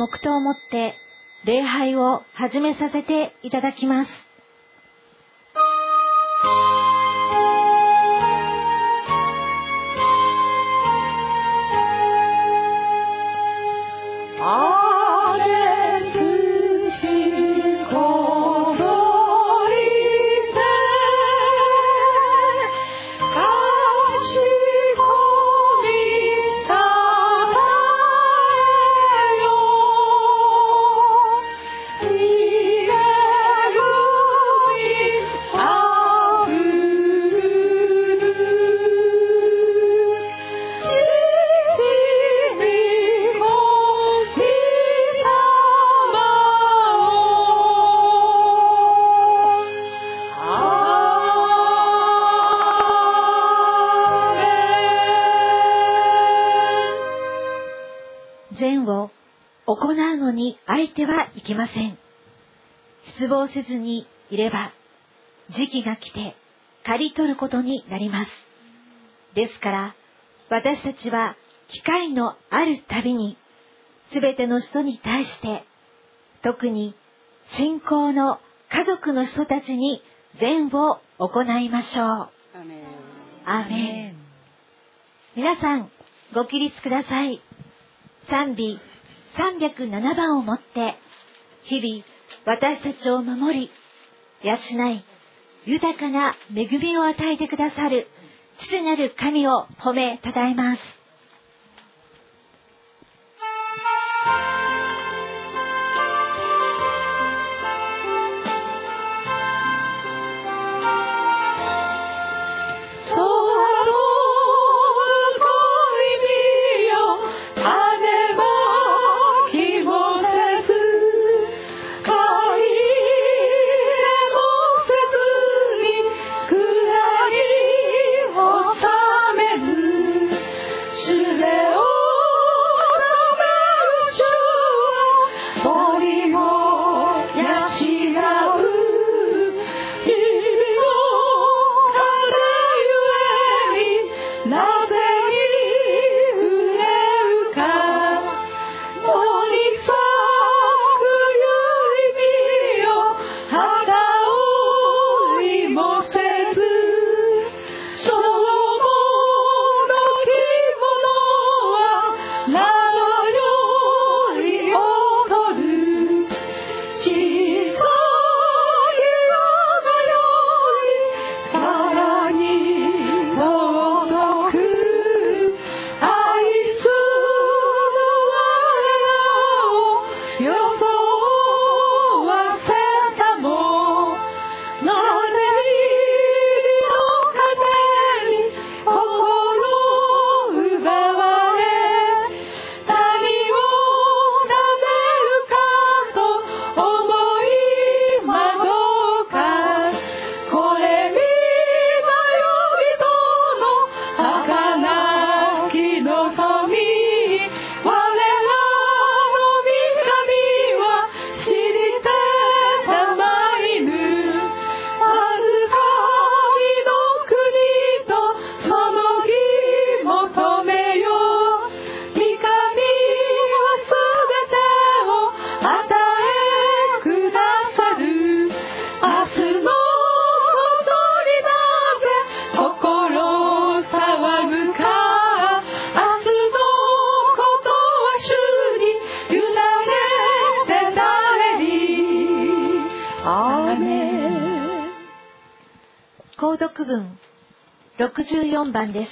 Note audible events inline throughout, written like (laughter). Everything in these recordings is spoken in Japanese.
黙祷をもって礼拝を始めさせていただきます。失望せずにいれば、時期が来て刈り取ることになります。ですから、私たちは機会のあるたびに、すべての人に対して、特に信仰の家族の人たちに善を行いましょう。アメン。皆さん、ご起立ください。賛美307番をもって、日々私たちを守り、養い、豊かな恵みを与えてくださる父なる神を褒めたたえます。4番です。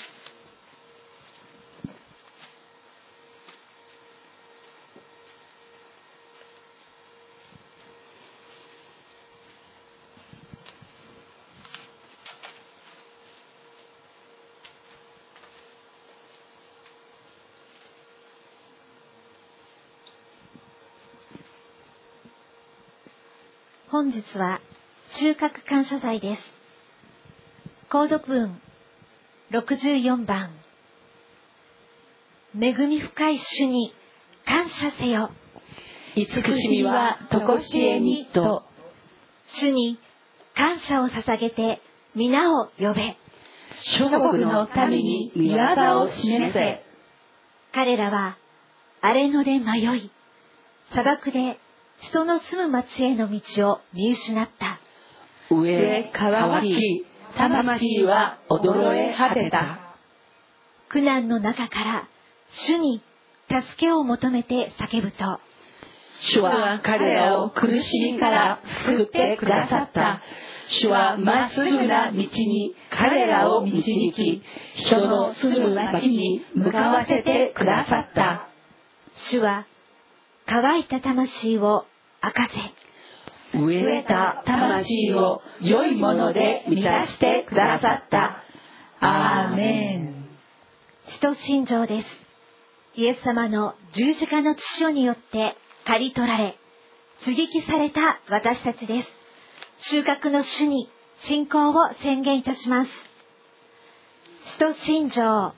本日は収穫感謝祭です。購読文64番。恵み深い主に感謝せよ。慈しみはとこしえにと。主に感謝を捧げて皆を呼べ。諸国の民に見業を示せ。彼らは荒れ野で迷い砂漠で人の住む町への道を見失った。上乾き、魂は衰え果てた。苦難の中から主に助けを求めて叫ぶと、主は彼らを苦しみから救ってくださった。主はまっすぐな道に彼らを導き、人の住む町に向かわせてくださった。主は乾いた魂を明かせ。飢えた魂を良いもので満たしてくださった。アーメン。使徒信条です。イエス様の十字架の血潮によって刈り取られ、接ぎ木された私たちです。収穫の主に信仰を宣言いたします。使徒信条。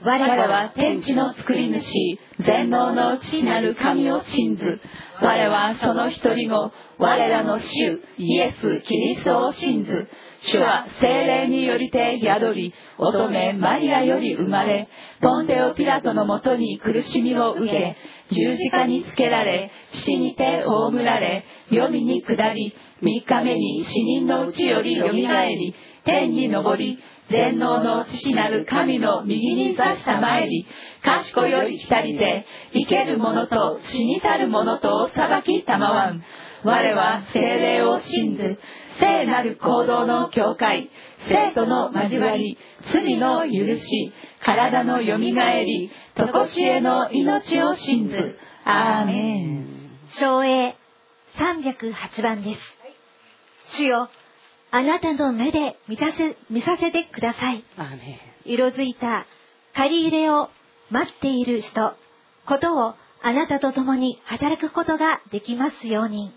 我我は天地の作り主、全能の父なる神を信ず。我はその一人子、我らの主、イエス・キリストを信ず。主は精霊によりて宿り、乙女マリアより生まれ、ポンテオ・ピラトのもとに苦しみを受け、十字架につけられ、死にて葬られ、黄泉に下り、三日目に死人のうちよりよみがえり、天に昇り、全能の父なる神の右に座したまえり、賢より来たりて、生ける者と死にたる者とを裁きたまわん。我は精霊を信ず、聖なる行動の境界、生徒の交わり、罪の許し、体のよみがえり、とこしえの命を信ず。アーメン。昭栄308番です。主よ、あなたの目で見たせ見させてください。色づいた借り入れを待っている人、ことをあなたと共に働くことができますように。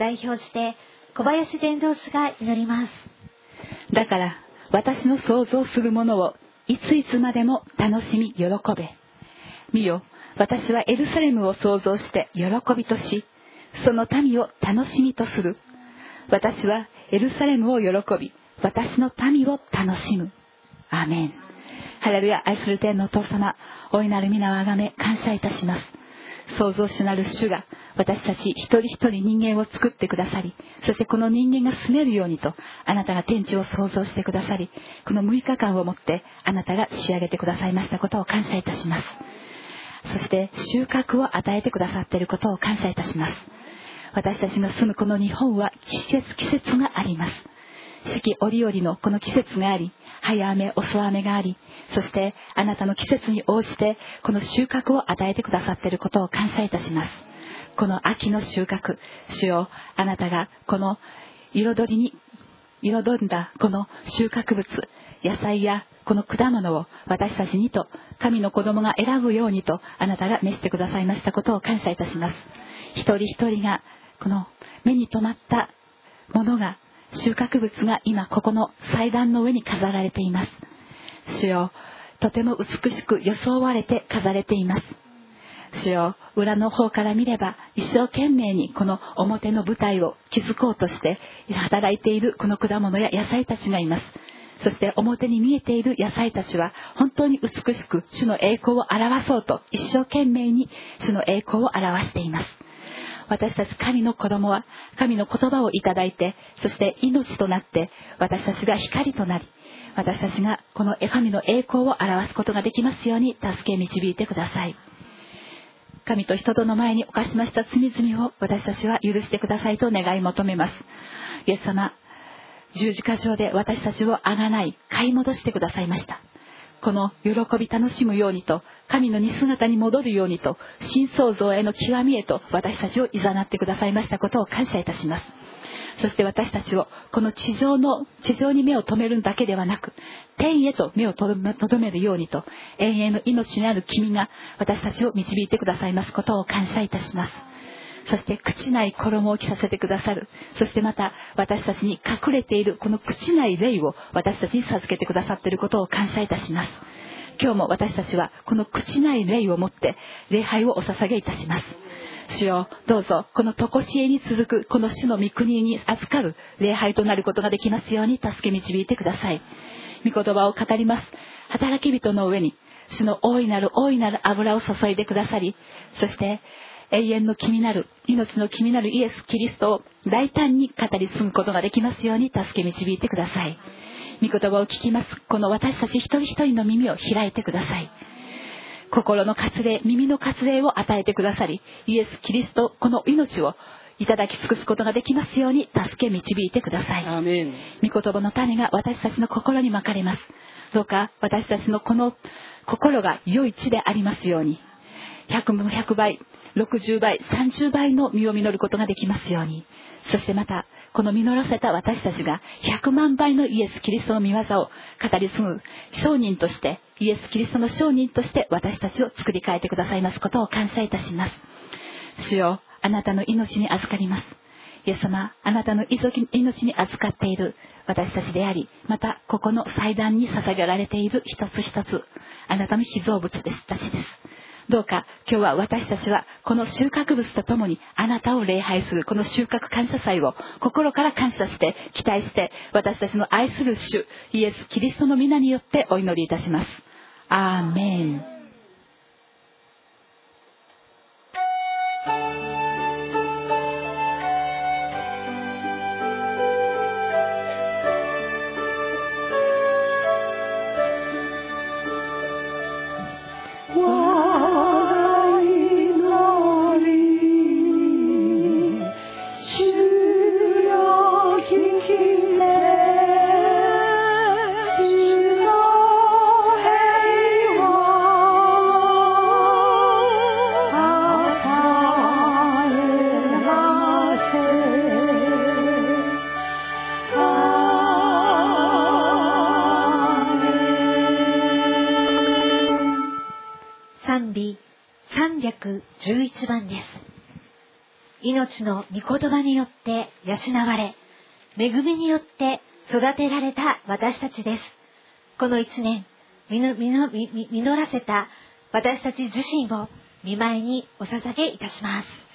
代表して小林伝道師が祈ります。だから私の想像するものをいついつまでも楽しみ喜べ。見よ、私はエルサレムを想像して喜びとし、その民を楽しみとする。私はエルサレムを喜び、私の民を楽しむ。アメン。ハレルヤ愛する天のお父様、大いなる皆をあがめ感謝いたします。創造主なる主が私たち一人一人人間を作ってくださり、そしてこの人間が住めるようにと、あなたが天地を創造してくださり、この6日間をもってあなたが仕上げてくださいましたことを感謝いたします。そして収穫を与えてくださっていることを感謝いたします。私たちの住むこの日本は季節季節があります。四季折々のこの季節があり、早雨、遅雨があり、そしてあなたの季節に応じてこの収穫を与えてくださっていることを感謝いたします。この秋の収穫、主よあなたがこの彩りに彩んだこの収穫物、野菜やこの果物を私たちにと神の子供が選ぶようにとあなたが召してくださいましたことを感謝いたします。一人一人がこの目に留まったものが収穫物が今ここの祭壇の上に飾られています。主よとても美しく装われて飾れています。主よ。裏の方から見れば一生懸命にこの表の舞台を築こうとして働いているこの果物や野菜たちがいます。そして表に見えている野菜たちは本当に美しく主の栄光を表そうと一生懸命に主の栄光を表しています。私たち神の子供は神の言葉をいただいてそして命となって私たちが光となり私たちがこの神の栄光を表すことができますように助け導いてください。神と人との前に犯しました罪々を私たちは許してくださいと願い求めます。イエス様十字架上で私たちをあがない買い戻してくださいました。この喜び楽しむようにと神の似姿に戻るようにと新創造への極みへと私たちをいざなってくださいましたことを感謝いたします。そして私たちをこの地上の地上に目を留めるだけではなく天へと目を留めるようにと永遠の命にある君が私たちを導いてくださいますことを感謝いたします。そして朽ちない衣を着させてくださる。そしてまた私たちに隠れているこの朽ちない霊を私たちに授けてくださっていることを感謝いたします。今日も私たちはこの朽ちない霊をもって礼拝をお捧げいたします。主よどうぞこの常しえに続くこの主の御国に預かる礼拝となることができますように助け導いてください。御言葉を語ります。働き人の上に主の大いなる大いなる油を注いでくださりそして永遠の気になる命の気になるイエス・キリストを大胆に語り継ぐことができますように助け導いてください。御言葉を聞きます。この私たち一人一人の耳を開いてください。心の割礼耳の割礼を与えてくださりイエス・キリストこの命をいただき尽くすことができますように助け導いてください。御言葉の種が私たちの心にまかれます。どうか私たちのこの心が良い地でありますように。100も100倍60倍30倍の実を実ることができますように。そしてまたこの実らせた私たちが100万倍のイエス・キリストの御業を語り継ぐ商人としてイエス・キリストの商人として私たちを作り変えてくださいますことを感謝いたします。主よあなたの命に預かります。イエス様あなたの命に預かっている私たちでありまたここの祭壇に捧げられている一つ一つあなたの被造物ですたちです。どうか今日は私たちはこの収穫物とともにあなたを礼拝するこの収穫感謝祭を心から感謝して期待して私たちの愛する主イエス・キリストの皆によってお祈りいたします。アーメン命の御言葉によって養われ恵みによって育てられた私たちです。この一年実らせた私たち自身を見舞いにお捧げいたします。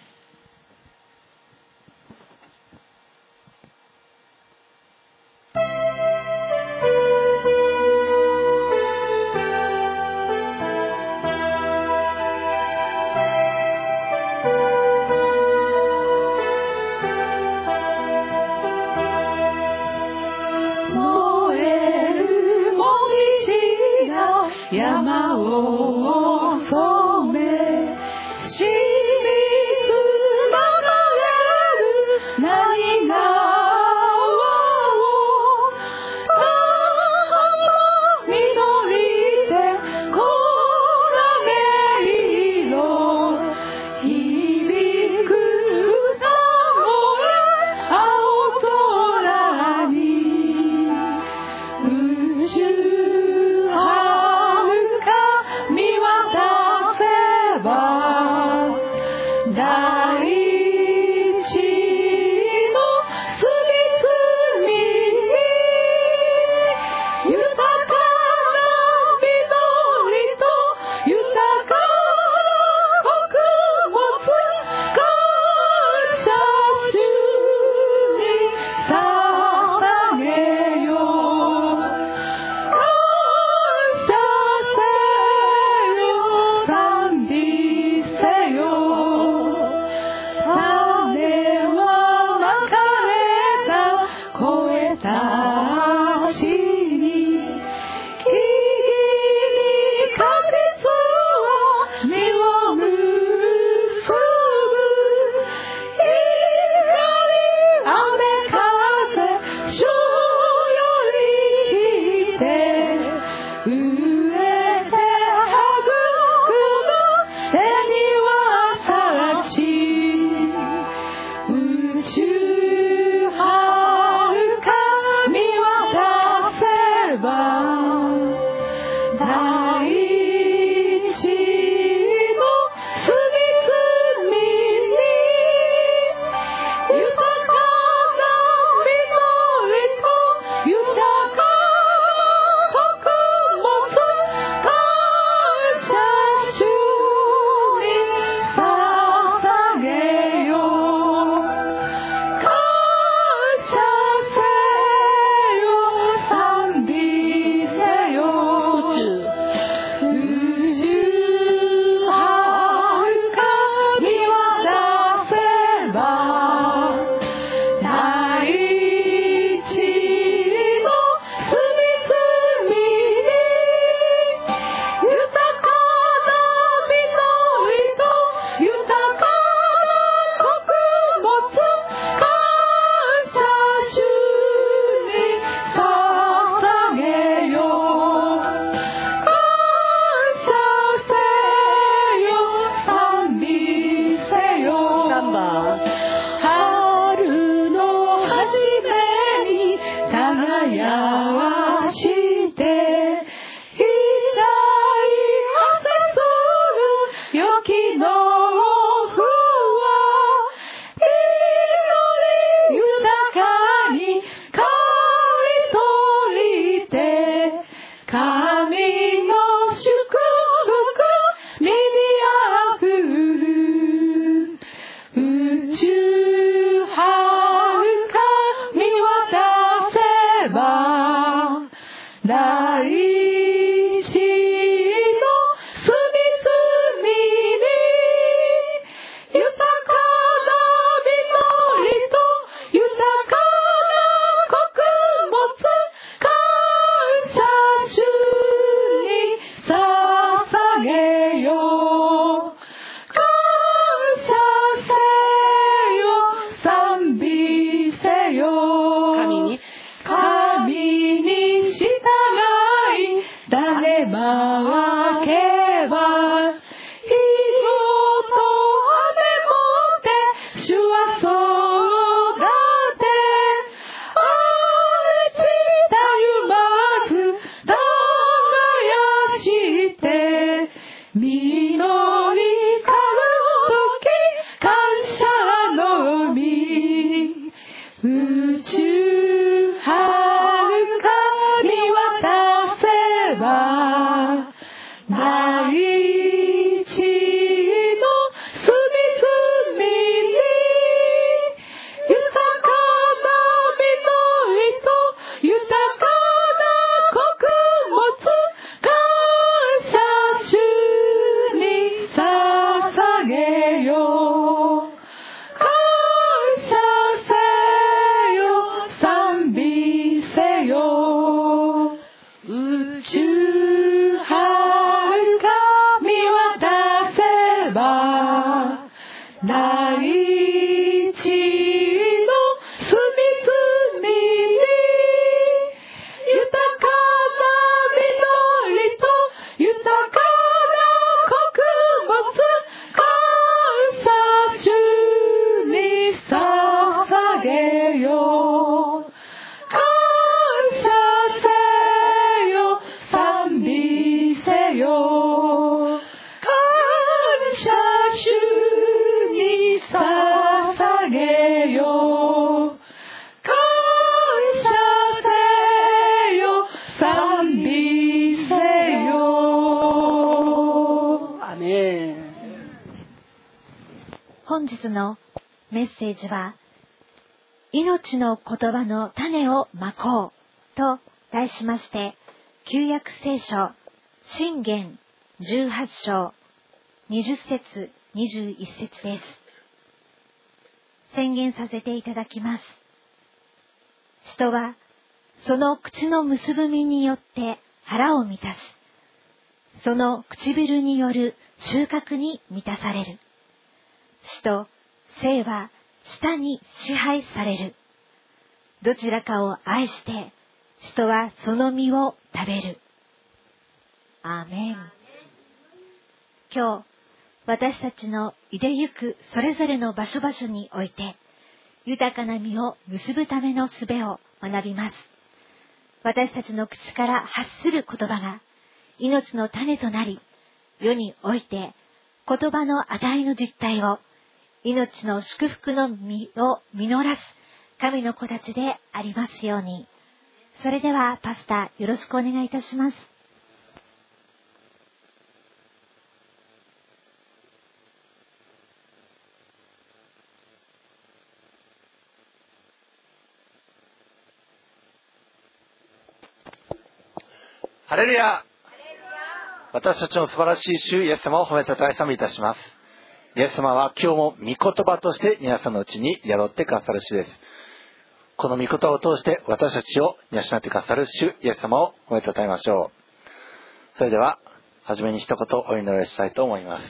しまして旧約聖書信玄18章20節21節です。宣言させていただきます。人はその口の結ぶ身によって腹を満たしその唇による収穫に満たされる。死と生は舌に支配される。どちらかを愛して、人はその実を食べる。アーメン。今日、私たちのいでゆくそれぞれの場所場所において、豊かな実を結ぶための術を学びます。私たちの口から発する言葉が命の種となり、世において言葉の値の実態を命の祝福の実を実らす神の子たちでありますように。それではパスタよろしくお願いいたします。ハレルヤ私たちの素晴らしい主イエス様を褒めたたえ賛美いたします。イエス様は今日も御言葉として皆さんのうちに宿ってくださる主です。この御言葉を通して私たちを養ってくださる主イエス様を褒めたたえましょう。それでは、はじめに一言お祈りしたいと思います。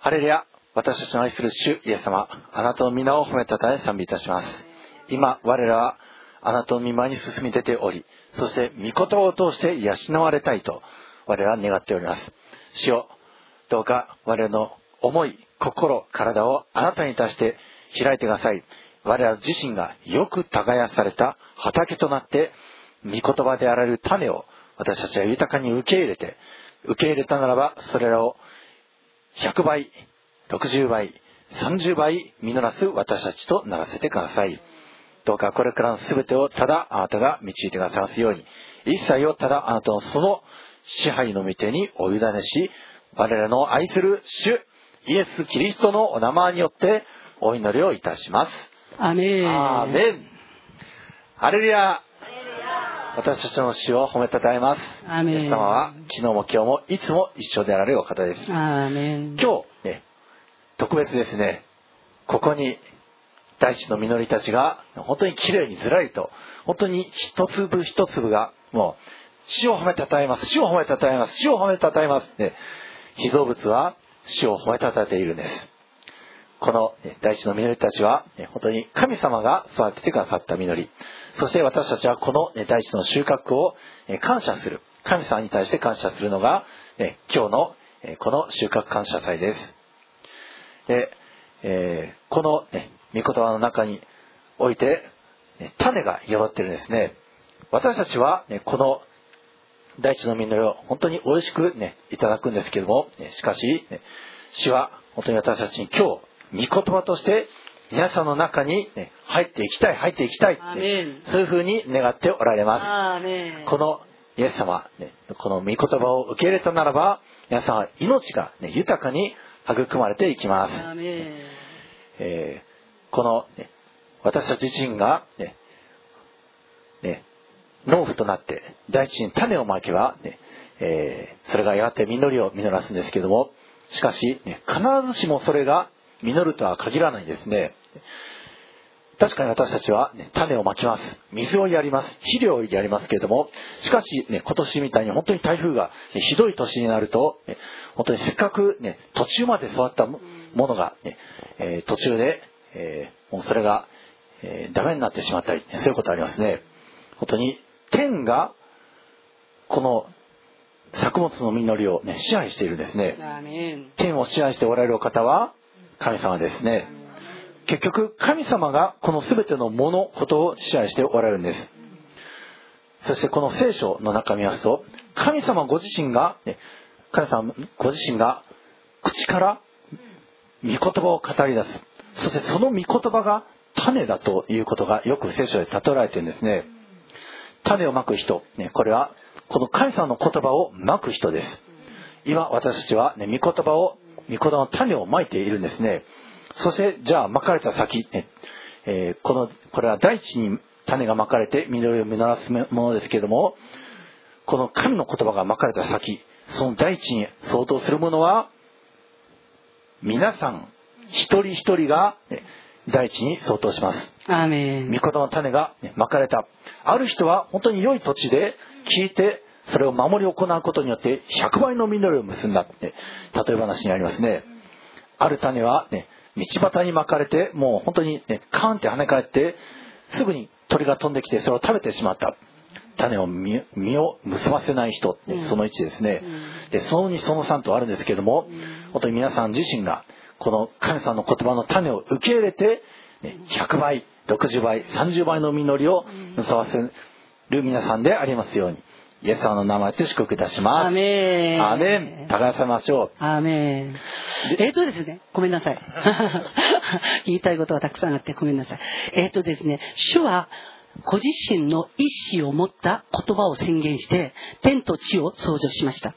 ハレルヤ私たちの愛する主イエス様、あなたの皆を褒めたたえ賛美いたします。今、我らはあなたの御前に進み出ており、そして御言葉を通して養われたいと我らは願っております。主よ、どうか我らの思い、心、体をあなたに対して開いてください。我ら自身がよく耕された畑となって、御言葉であられる種を私たちは豊かに受け入れて、受け入れたならば、それらを100倍、60倍、30倍実らす私たちとならせてください。どうかこれからの全てをただあなたが導いてくださいますように、一切をただあなたのその支配の御手にお委ねし、我らの愛する主、イエス・キリストのお名前によってお祈りをいたします。アメンアーメン。ハレルヤ。私たちの主を褒めたたえます。アメンイエス様は昨日も今日もいつも一緒であられるお方です。アーメン今日、ね、特別ですね、ここに大地の実りたちが本当に綺麗にずらりと、本当に一粒一粒がもう、死を褒めたたえます、死を褒めたたえます、死を褒めたたえますって、被造物は死を褒めたたえているんです。この大地の実りたちは、本当に神様が育ててくださった実り。そして私たちはこの大地の収穫を感謝する。神様に対して感謝するのが、今日のこの収穫感謝祭です。で、えーこの、ね、御言葉の中において、種が宿ってるんですね。私たちは、この大地の実りを本当に美味しく、ね、いただくんですけども、ねしかし、ね主は本当に私たちに今日、御言葉として皆さんの中に、ね入っていきたい、入っていきたいってアーメンそういうふうに願っておられます。このイエス様、ね、この御言葉を受け入れたならば、皆さんは命が、ね、豊かに育まれていきます。えーこの、ね、私たち自身が、ねね、農夫となって大地に種をまけば、ねえーそれがやがて実りを実らすんですけどもしかし、ね、必ずしもそれが実るとは限らないんですね。確かに私たちは、ね、種をまきます。水をやります。肥料をやりますけれどもしかし、ね、今年みたいに本当に台風がねひどい年になると、ね本当にせっかく、ね、途中まで育ったものが、ねえー途中で、えーもうそれが、えーダメになってしまったり、そういうことありますね。本当に天がこの作物の実りを、ね、支配しているんですね。天を支配しておられるお方は神様ですね。結局神様がこの全てのものことを支配しておられるんです。そしてこの聖書の中見ますと神様ご自身が神様ご自身が口から御言葉を語り出す。そしてその御言葉が種だということがよく聖書で例えられてるんですね種をまく人、ね、これはこの神様の言葉をまく人です。今私たちは、ね、御言葉を御言葉の種をまいているんですね。そしてじゃあまかれた先、ねえー、このこれは大地に種がまかれて緑を実らすものですけれどもこの神の言葉がまかれた先その大地に相当するものは皆さん一人一人が、ね、大地に相当します。アー御言葉の種が、ね、まかれた。ある人は本当に良い土地で聞いて、それを守り行うことによって100倍の実りを結んだって、例え話にありますね。ある種はね、道端に巻かれて、もう本当にね、カーンって跳ね返って、すぐに鳥が飛んできてそれを食べてしまった。種を実を結ばせない人、ね、その1ですね。で、その2、その3とあるんですけれども、本当に皆さん自身が、この神様の言葉の種を受け入れて、100倍、60倍、30倍の実りを結ばせる皆さんでありますように。イエス様の名前で祝福いたします。アメン。アメン。耕せましょう。アメン。えっ、ー、とですね、ごめんなさい。(laughs) 言いたいことはたくさんあってごめんなさい。えっ、ー、とですね、主はご自身の意志を持った言葉を宣言して、天と地を創造しました。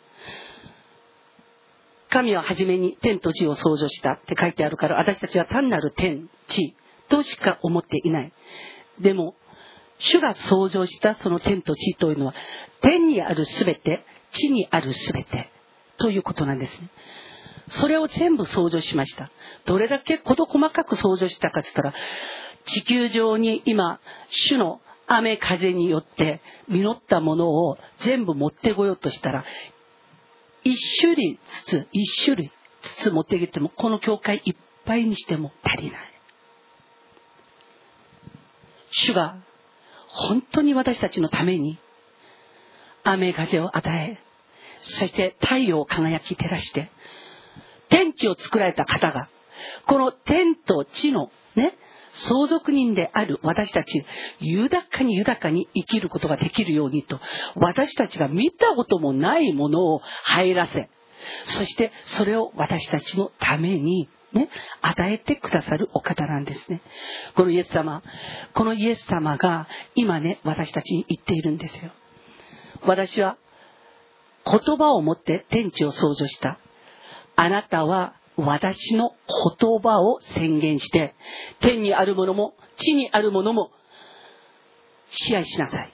神は初めに天と地を創造したって書いてあるから、私たちは単なる天、地としか思っていない。でも、主が創造したその天と地というのは、天にあるすべて、地にあるすべてということなんですね。それを全部創造しました。どれだけ事細かく創造したかって言ったら、地球上に今、主の雨風によって実ったものを全部持ってこようとしたら、一種類ずつ、一種類ずつ持ってきても、この教会いっぱいにしても足りない。主が本当に私たちのために雨風を与え、そして太陽を輝き照らして、天地を作られた方が、この天と地のね、相続人である私たち、豊かに豊かに生きることができるようにと、私たちが見たこともないものを入らせ、そしてそれを私たちのために、ね、与えてくださるお方なんですね。このイエス様、このイエス様が今ね、私たちに言っているんですよ。私は言葉を持って天地を創造した。あなたは私の言葉を宣言して、天にあるものも地にあるものも支配しなさい。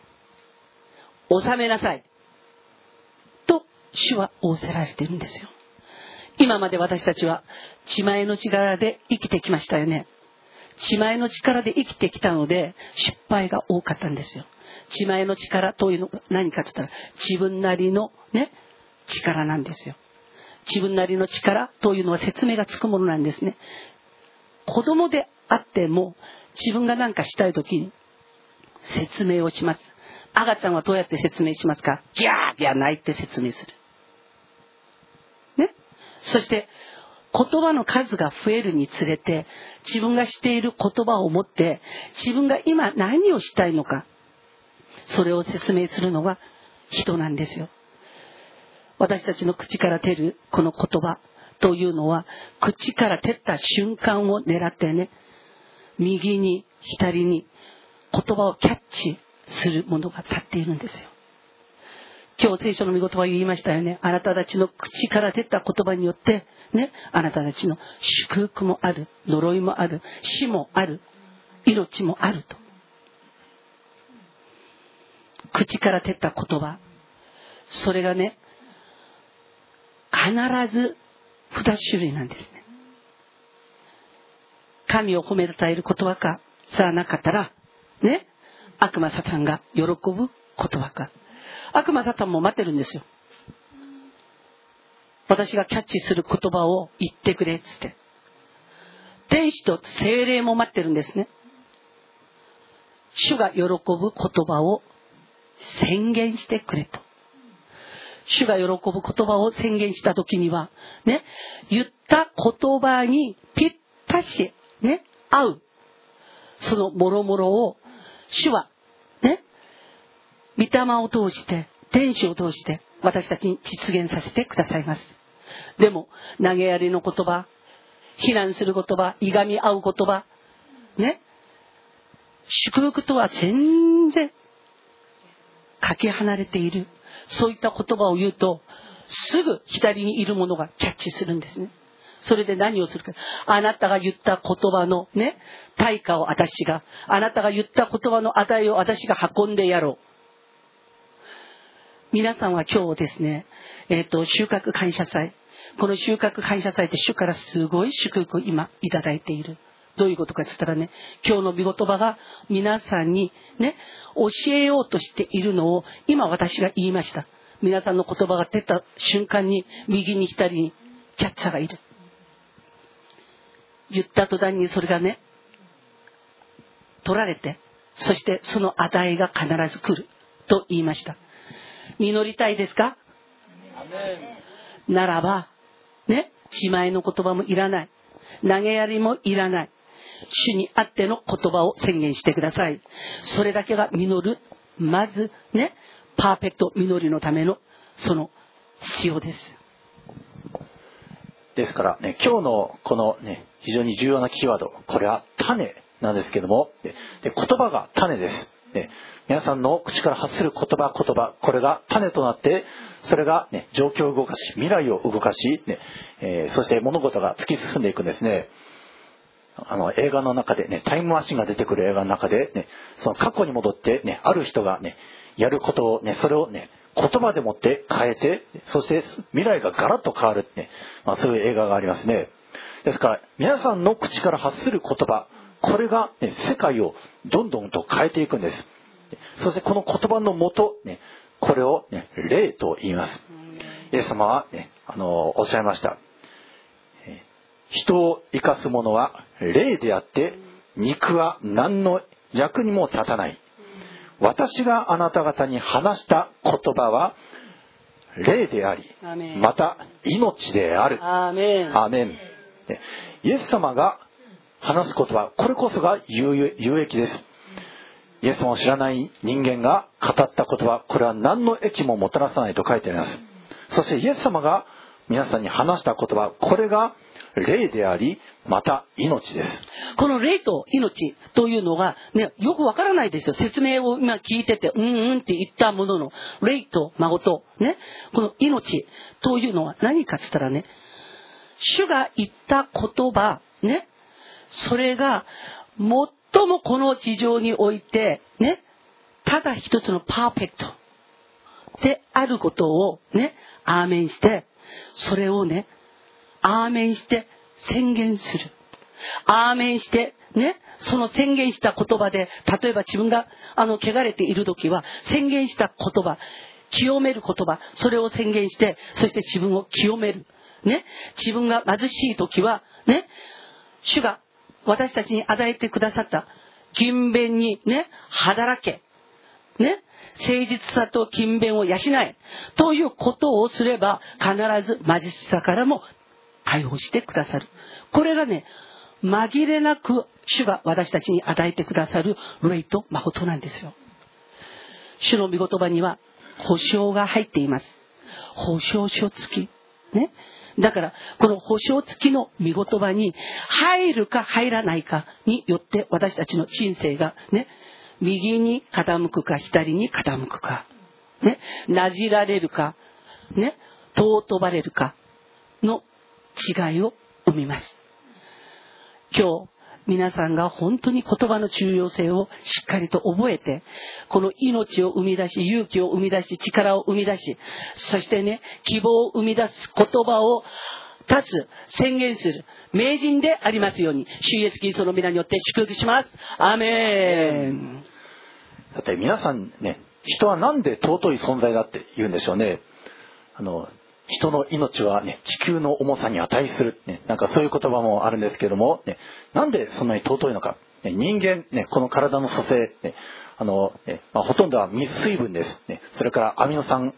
収めなさい。と、主は仰せられているんですよ。今まで私たちは、血前の力で生きてきましたよね。血前の力で生きてきたので、失敗が多かったんですよ。血前の力というのが何かって言ったら、自分なりのね、力なんですよ。自分なりの力というのは説明がつくものなんですね。子供であっても自分が何かしたい時に説明をします。赤ちゃんはどうやって説明しますか？ギャーギャー泣いて説明する。ね？そして言葉の数が増えるにつれて自分がしている言葉を持って自分が今何をしたいのかそれを説明するのが人なんですよ。私たちの口から出るこの言葉というのは、口から出た瞬間を狙ってね、右に、左に言葉をキャッチするものが立っているんですよ。今日聖書の御言葉を言いましたよね。あなたたちの口から出た言葉によって、ね、あなたたちの祝福もある、呪いもある、死もある、命もあると。口から出た言葉。それがね、ず二種類なんですね。神を褒めたたえる言葉か、さあなかったら、ね、悪魔サタンが喜ぶ言葉か。悪魔サタンも待ってるんですよ。私がキャッチする言葉を言ってくれっつって。天使と精霊も待ってるんですね。主が喜ぶ言葉を宣言してくれと。主が喜ぶ言葉を宣言した時には、ね、言った言葉にぴっ足し、ね、合う、その諸々を、主は、ね、御霊を通して、天使を通して、私たちに実現させてくださいます。でも、投げやりの言葉、非難する言葉、いがみ合う言葉、ね、祝福とは全然かけ離れている。そういった言葉を言うと、すぐ左にいるものがキャッチするんですね。それで何をするか。あなたが言った言葉のね、対価を私が、あなたが言った言葉の値を私が運んでやろう。皆さんは今日ですね、えっ、ー、と、収穫感謝祭。この収穫感謝祭って主からすごい祝福を今いただいている。どういうことかって言ったらね、今日の御言葉が皆さんにね、教えようとしているのを今私が言いました。皆さんの言葉が出た瞬間に右に左にキャッチャーがいる。言った途端にそれがね、取られて、そしてその値が必ず来ると言いました。実りたいですか？ならば、ね、自前の言葉もいらない。投げやりもいらない。主にあっての言葉を宣言してください。それだけが実る。まずね、パーフェクト実りのための、その必要です。ですからね、今日のこのね、非常に重要なキーワード、これは種なんですけども、で言葉が種です。ね、皆さんの口から発する言葉言葉これが種となってそれが、ね、状況を動かし未来を動かし、ねえー、そして物事が突き進んでいくんですねあの映画の中でねタイムマシンが出てくる映画の中で、ね、その過去に戻って、ね、ある人がねやることをねそれをね言葉でもって変えてそして未来がガラッと変わるってね、まあ、そういう映画がありますね。ですから皆さんの口から発する言葉これが、ね、世界をどんどんと変えていくんです。そしてこの言葉のもと、ね、これを、ね、霊と言います。イエス様は、ね、あのおっしゃいました人を生かすものは霊であって肉は何の役にも立たない。私があなた方に話した言葉は霊でありまた命である。アーメン。イエス様が話す言葉これこそが有益です。イエス様を知らない人間が語った言葉これは何の益ももたらさないと書いてあります。そしてイエス様が皆さんに話した言葉これが霊でありまた命です。この霊と命というのが、ね、よくわからないですよ。説明を今聞いててうんうんって言ったものの霊と孫とねこの命というのは何かっつったらね主が言った言葉ねそれが最もこの地上においてねただ一つのパーフェクトであることをねアーメンしてそれをねアーメンして宣言する。アーメンして、ね、その宣言した言葉で、例えば自分が、あの、汚れている時は、宣言した言葉、清める言葉、それを宣言して、そして自分を清める。ね、自分が貧しい時は、ね、主が私たちに与えてくださった勤勉にね、働け。ね、誠実さと勤勉を養え。ということをすれば、必ず貧しさからも解放してくださる。これがね、紛れなく主が私たちに与えてくださる霊と誠なんですよ。主の御言葉には保証が入っています。保証書付き。ね。だから、この保証付きの御言葉に入るか入らないかによって私たちの人生がね、右に傾くか左に傾くか、ね、なじられるか、ね、尊ばれるかの違いを生みます。今日、皆さんが本当に言葉の重要性をしっかりと覚えて、この命を生み出し、勇気を生み出し、力を生み出し、そしてね、希望を生み出す言葉を立つ、宣言する、名人でありますように、主イエスキリストの皆によって祝福します。アメン。だって皆さんね、人はなんで尊い存在だって言うんでしょうね。あの、人の命はね、地球の重さに値する。ね、なんかそういう言葉もあるんですけども、ね、なんでそんなに尊いのか。ね、人間、ね、この体の組成、ね、あの、ねまあ、ほとんどは水水分です。ね、それからアミノ酸、ね、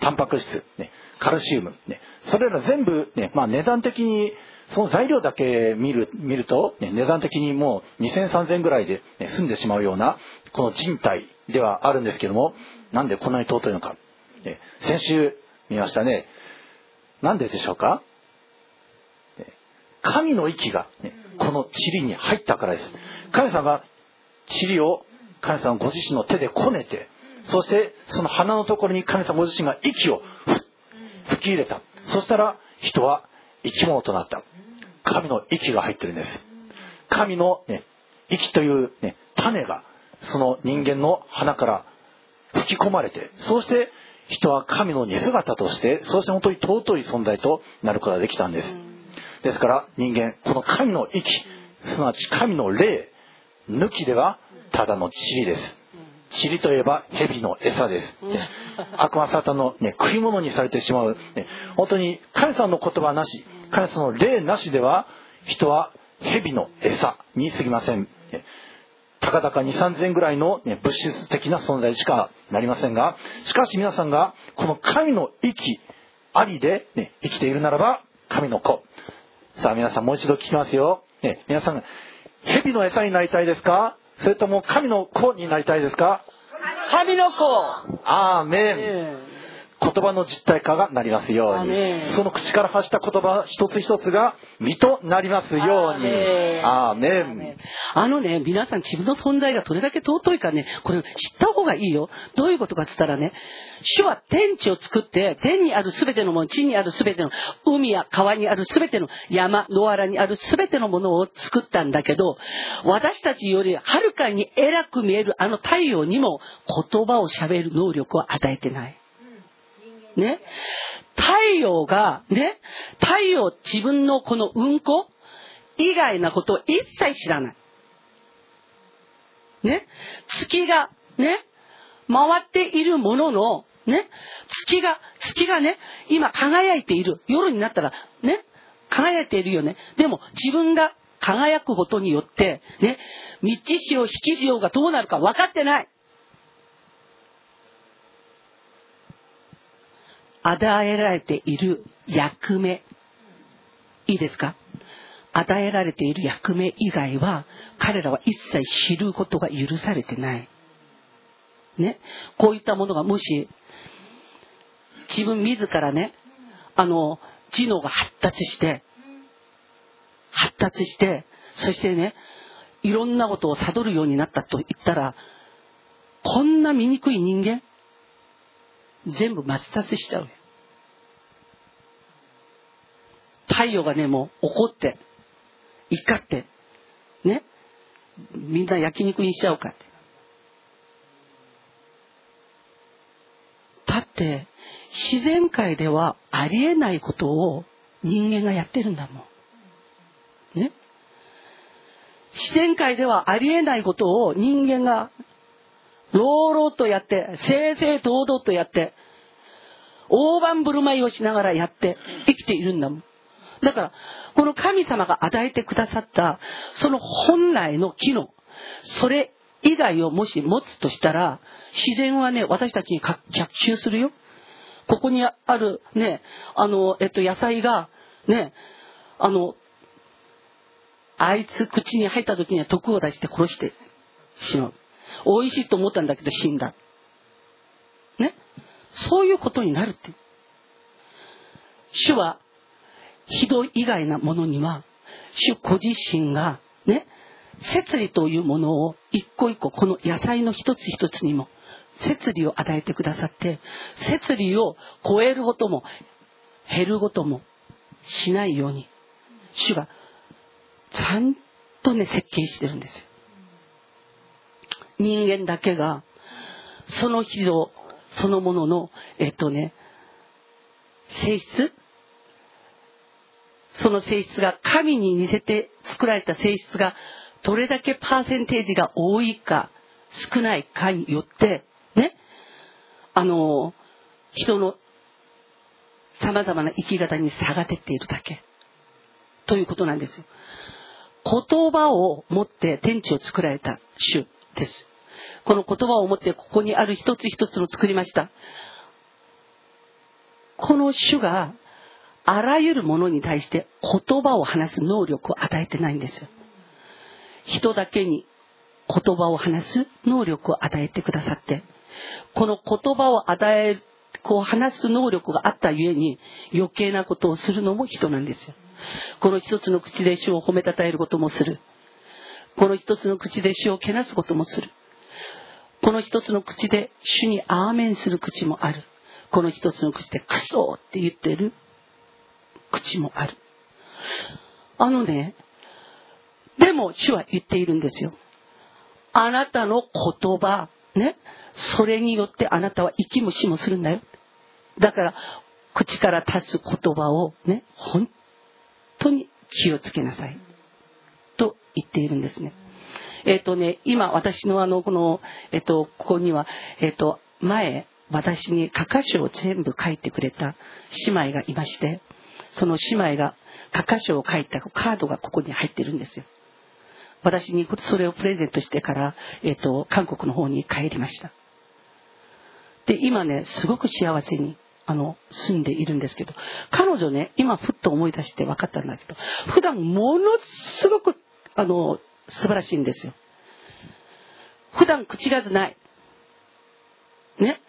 タンパク質、ね、カルシウム、ね、それら全部、ねまあ、値段的にその材料だけ見る見ると、ね、値段的にもう2000、3000ぐらいで、ね、済んでしまうような、この人体ではあるんですけども、なんでこんなに尊いのか。ね、先週見ましたね。なんででしょうか？神の息が、ね、この塵に入ったからです。神様が塵を神様ご自身の手でこねて、そしてその鼻のところに神様ご自身が息を吹き入れた。そしたら人は生き物となった。神の息が入ってるんです。神の、ね、息という、ね、種がその人間の鼻から吹き込まれて、そうして人は神の似姿として、そして本当に尊い存在となることができたんです。ですから人間、この神の息、すなわち神の霊、抜きではただの塵です。塵といえば蛇の餌です。悪魔サタンの、ね、食い物にされてしまう、ね、本当に神様の言葉なし、神様の霊なしでは人は蛇の餌に過ぎません。たかだか2、3000ぐらいの、ね、物質的な存在しかなりませんが、しかし皆さんがこの神の息ありで、ね、生きているならば神の子。さあ皆さんもう一度聞きますよ。ね、皆さん、蛇の餌になりたいですか？それとも神の子になりたいですか？神の子。アーメン言葉の実体化がなりますように。その口から発した言葉一つ一つが身となりますように。アーメン。あのね皆さん自分の存在がどれだけ尊いかねこれ知った方がいいよ。どういうことかっつったらね主は天地を作って天にある全てのもの地にある全ての海や川にある全ての山野原にある全てのものを作ったんだけど私たちよりはるかに偉く見えるあの太陽にも言葉をしゃべる能力を与えてないね。太陽が、ね、太陽自分のこのうんこ以外なことを一切知らない。ね。月が、ね、回っているものの、ね、月が、月がね、今輝いている。夜になったら、ね、輝いているよね。でも自分が輝くことによって、ね、道しよう、引きしようがどうなるか分かってない。与えられている役目。いいですか？与えられている役目以外は、彼らは一切知ることが許されてない。ね？こういったものがもし、自分自らね、あの、知能が発達して、発達して、そしてね、いろんなことを悟るようになったと言ったら、こんな醜い人間全部抹殺しちゃう。太陽がね、もう怒って、怒って、ね、みんな焼肉にしちゃおうかって。だって、自然界ではありえないことを人間がやってるんだもん。ね。自然界ではありえないことを人間が朗々とやって、正々堂々とやって、大盤振る舞いをしながらやって生きているんだもん。だから、この神様が与えてくださった、その本来の機能、それ以外をもし持つとしたら、自然はね、私たちに逆襲するよ。ここにあるね、あの、えっと、野菜が、ね、あの、あいつ口に入った時には毒を出して殺してしまう。美味しいと思ったんだけど死んだ。ね？そういうことになるって。主は、人以外なものには、主ご自身が、ね、摂理というものを一個一個、この野菜の一つ一つにも、摂理を与えてくださって、摂理を超えることも、減ることもしないように、主が、ちゃんとね、設計してるんですよ。人間だけが、その人そのものの、えっとね、性質？その性質が神に似せて作られた性質がどれだけパーセンテージが多いか少ないかによってねあの人の様々な生き方に差が出ているだけ。ということなんですよ。言葉を持って天地を作られた主。ですこの言葉を持ってここにある一つ一つを作りましたこの主があらゆるものに対して言葉を話す能力を与えてないんですよ。人だけに言葉を話す能力を与えてくださって、この言葉を与える、こう話す能力があったゆえに余計なことをするのも人なんですよ。この一つの口で主を褒めたたえることもする。この一つの口で主をけなすこともする。この一つの口で主にアーメンする口もある。この一つの口でクソって言ってる口もある。あのね、でも主は言っているんですよ。あなたの言葉、ね、それによってあなたは生きも死もするんだよ。だから、口から立つ言葉をね、本当に気をつけなさい。と言っているんですね。えっ、ー、とね、今私のあの、この、えっ、ー、と、ここには、えっ、ー、と、前、私に歌歌詞を全部書いてくれた姉妹がいまして、その姉妹が歌歌詞を書いたカードがここに入ってるんですよ。私にそれをプレゼントしてから、えっ、と、韓国の方に帰りました。で、今ね、すごく幸せに、あの、住んでいるんですけど、彼女ね、今ふっと思い出して分かったんだけど、普段ものすごく、あの、素晴らしいんですよ。普段口数ない。ね。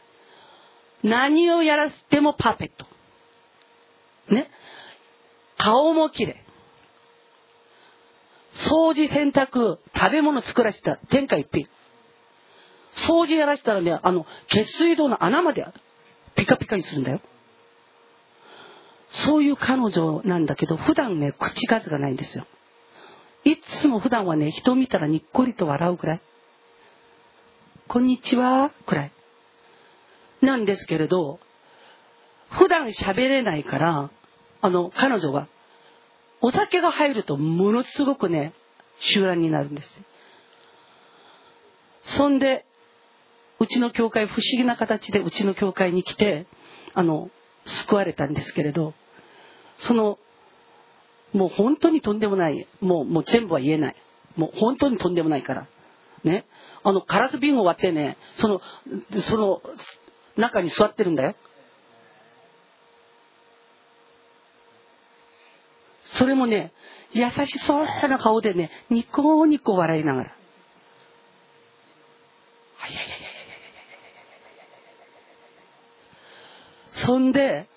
何をやらせてもパーフェクト。ね。顔も綺麗。掃除、洗濯、食べ物作らせた天下一品。掃除やらせたらね、あの、血水道の穴までピカピカにするんだよ。そういう彼女なんだけど、普段ね、口数がないんですよ。いつも普段はね、人を見たらにっこりと笑うくらい。こんにちは、くらい。なんですけれど、普段喋れないから、あの、彼女は、お酒が入るとものすごくね、集団になるんです。そんで、うちの教会、不思議な形でうちの教会に来て、あの、救われたんですけれど、そのもう本当にとんでもない。もう、もう全部は言えない。もう本当にとんでもないから。ね。あの、ガラス瓶を割ってね、その、その、中に座ってるんだよ。それもね、優しそうな顔でね、ニコニコ笑いながら。そんで、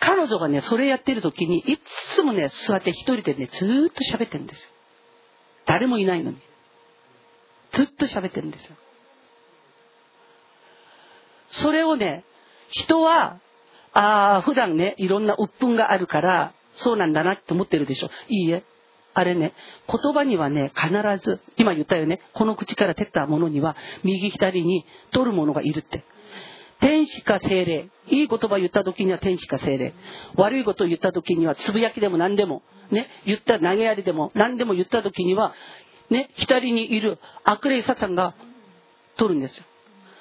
彼女がね、それやってる時に、いつもね、座って一人でね、ずーっと喋ってるんですよ。誰もいないのに。ずっと喋ってるんですよ。それをね、人は、ああ、普段ね、いろんな鬱憤があるから、そうなんだなって思ってるでしょ。いいえ。あれね、言葉にはね、必ず、今言ったよね、この口から出たものには、右左に取るものがいるって。天使か精霊。いい言葉を言った時には天使か精霊。悪いことを言った時にはつぶやきでも何でも、ね、言った投げやりでも何でも言った時には、ね、左にいる悪霊サタンが取るんですよ。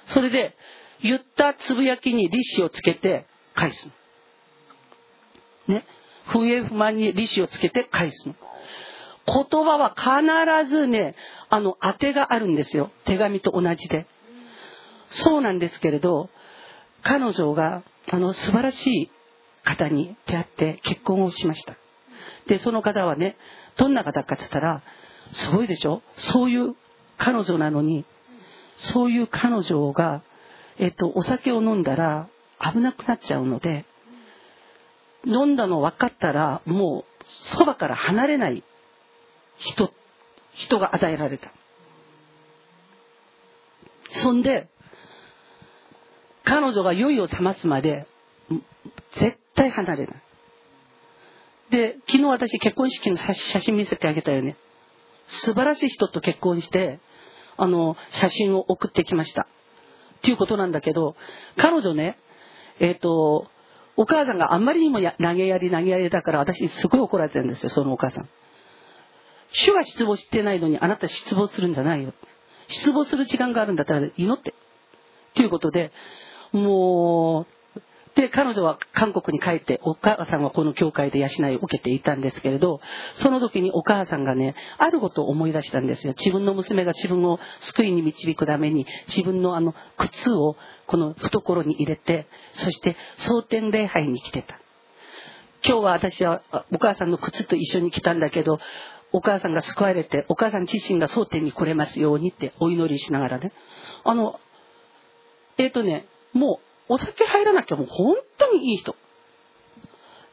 それで、言ったつぶやきに利子をつけて返すの。ね。不平不満に利子をつけて返すの。言葉は必ずね、あの、当てがあるんですよ。手紙と同じで。そうなんですけれど、彼女があの素晴らしい方に出会って結婚をしました。で、その方はね、どんな方かって言ったら、すごいでしょ？そういう彼女なのに、そういう彼女が、えっと、お酒を飲んだら危なくなっちゃうので、飲んだの分かったら、もう、そばから離れない人、人が与えられた。そんで、彼女が酔いを覚ますまで、絶対離れない。で、昨日私結婚式の写真見せてあげたよね。素晴らしい人と結婚して、あの、写真を送ってきました。っていうことなんだけど、彼女ね、えっ、ー、と、お母さんがあんまりにも投げやり投げやりだから私すごい怒られてるんですよ、そのお母さん。主は失望してないのにあなた失望するんじゃないよ。失望する時間があるんだったら祈って。ということで、もう、で、彼女は韓国に帰って、お母さんはこの教会で養いを受けていたんですけれど、その時にお母さんがね、あることを思い出したんですよ。自分の娘が自分を救いに導くために、自分のあの、靴をこの懐に入れて、そして、蒼天礼拝に来てた。今日は私はお母さんの靴と一緒に来たんだけどお母さんが救われてお母さん自身が争点に来れますようにってお祈りしながらねあのえっ、とねもうお酒入らなきゃもう本当にいい人。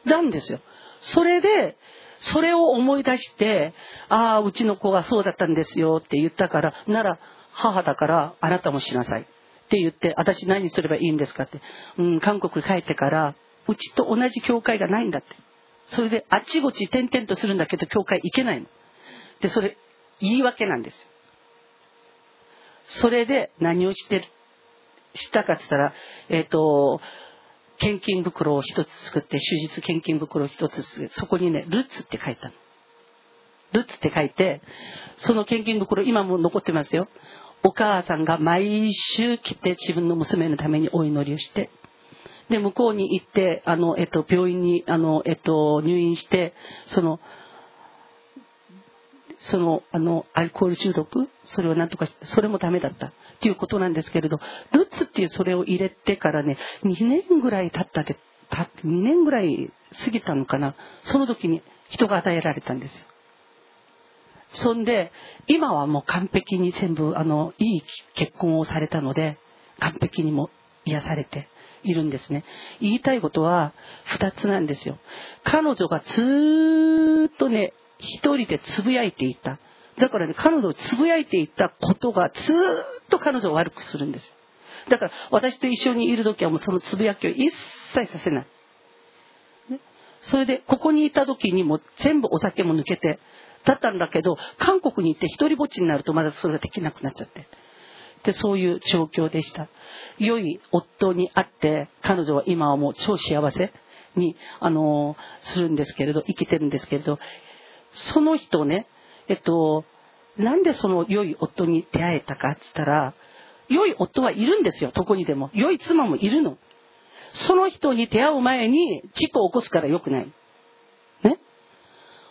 なんですよ。それでそれを思い出してああうちの子がそうだったんですよって言ったからなら母だからあなたもしなさい。って言って私何すればいいんですかって、うん、韓国帰ってからうちと同じ教会がないんだって。それであっちこっち転々とするんだけど教会行けないの。でそれ言い訳なんですよ。それで何をしてる？したかって言ったらえっ、と献金袋を一つ作って手術献金袋を一つ作ってそこにねルッツって書いたの。ルッツって書いてその献金袋今も残ってますよ。お母さんが毎週来て自分の娘のためにお祈りをしてで向こうに行ってあの、えっと、病院にあの、えっと、入院してそのそのあのアルコール中毒？それをなんとかしてそれもダメだった。っていうことなんですけれどルツっていうそれを入れてからね2年ぐらい経ったで経って2年ぐらい過ぎたのかな。その時に人が与えられたんですよ。そんで今はもう完璧に全部あのいい結婚をされたので完璧にも癒されているんですね。言いたいことは2つなんですよ。彼女がずーっとね一人でつぶやいていた。だからね彼女をつぶやいていたことがずっと彼女を悪くするんです。だから私と一緒にいる時はもうそのつぶやきを一切させない、ね、それでここにいた時にも全部お酒も抜けてだったんだけど韓国に行って一人ぼっちになるとまだそれができなくなっちゃって。でそういう状況でした。良い夫に会って彼女は今はもう超幸せに、あのするんですけれど生きてるんですけれどその人ねえっとなんでその良い夫に出会えたかって言ったら良い夫はいるんですよどこにでも。良い妻もいるの。その人に出会う前に事故を起こすから良くない。ね。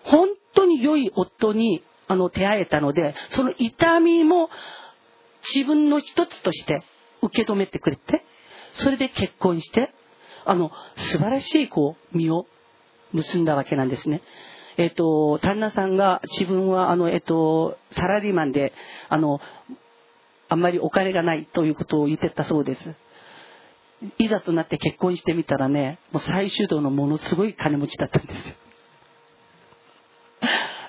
本当に良い夫にあの出会えたのでその痛みも自分の一つとして受け止めてくれてそれで結婚してあの素晴らしいこう実を結んだわけなんですね。えっ、と旦那さんが自分はあの、えっ、とサラリーマンであのあんまりお金がないということを言ってたそうです。いざとなって結婚してみたらねもう最終道のものすごい金持ちだったんです。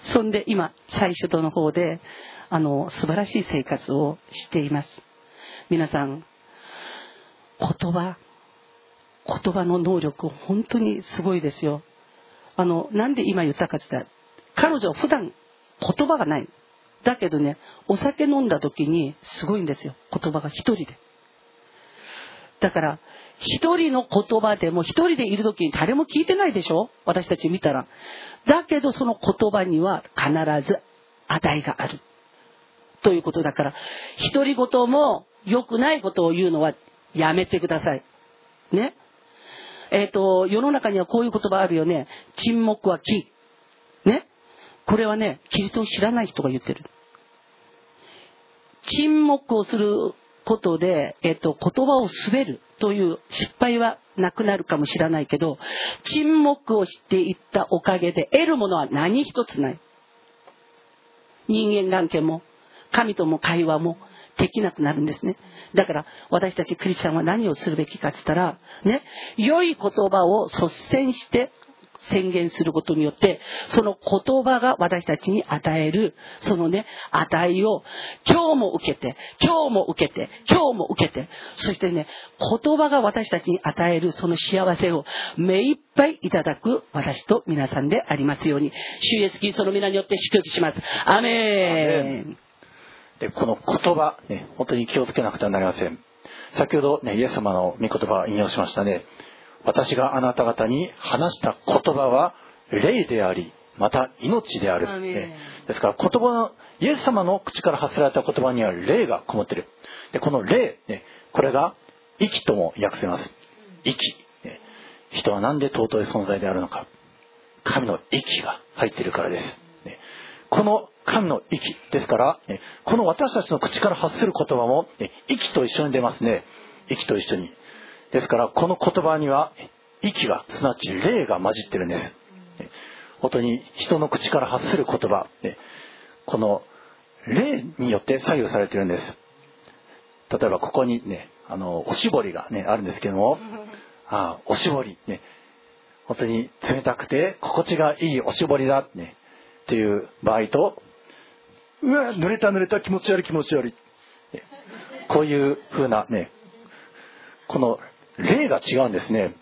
(laughs) そんで今最初度の方であの素晴らしい生活をしています皆さん言葉言葉の能力本当にすごいですよあのなんで今言ったかって言ったら彼女は普段言葉がない。だけどねお酒飲んだ時にすごいんですよ。言葉が一人で。だから一人の言葉でも一人でいる時に誰も聞いてないでしょ？私たち見たら。だけどその言葉には必ず値がある。ということだから独り言も良くないことを言うのはやめてください。ね？えっ、と世の中にはこういう言葉あるよね。沈黙は木。ね？これはねキリストを知らない人が言ってる。沈黙をすることで、えっと、言葉を滑るという失敗はなくなるかもしれないけど、沈黙をしていったおかげで得るものは何一つない。人間関係も、神とも会話もできなくなるんですね。だから私たちクリスチャンは何をするべきかって言ったら、ね、良い言葉を率先して宣言することによってその言葉が私たちに与えるそのね値を今日も受けて今日も受けて今日も受けてそしてね言葉が私たちに与えるその幸せを目いっぱいいただく私と皆さんでありますように。主イエスキリストの皆によって祝福します。アメン。でこの言葉、ね、本当に気をつけなくてはなりません。先ほど、ね、イエス様の御言葉を引用しましたね。私があなた方に話した言葉は霊でありまた命である、ね、ですから言葉のイエス様の口から発せられた言葉には霊がこもってる。でこの霊、ね、これが息とも訳せます。息、ね、人は何で尊い存在であるのか。神の息が入っているからです、ね、この神の息ですから、この私たちの口から発する言葉も、息と一緒に出ますね。息と一緒に。ですからこの言葉には息がすなわち霊が混じってるんです。本当に人の口から発する言葉この霊によって左右されてるんです。例えばここにねあのおしぼりがねあるんですけどもあおしぼりね本当に冷たくて心地がいいおしぼりだねっていう場合とうわ濡れた濡れた気持ち悪い気持ち悪い。こういう風なねこの例が違うんですね。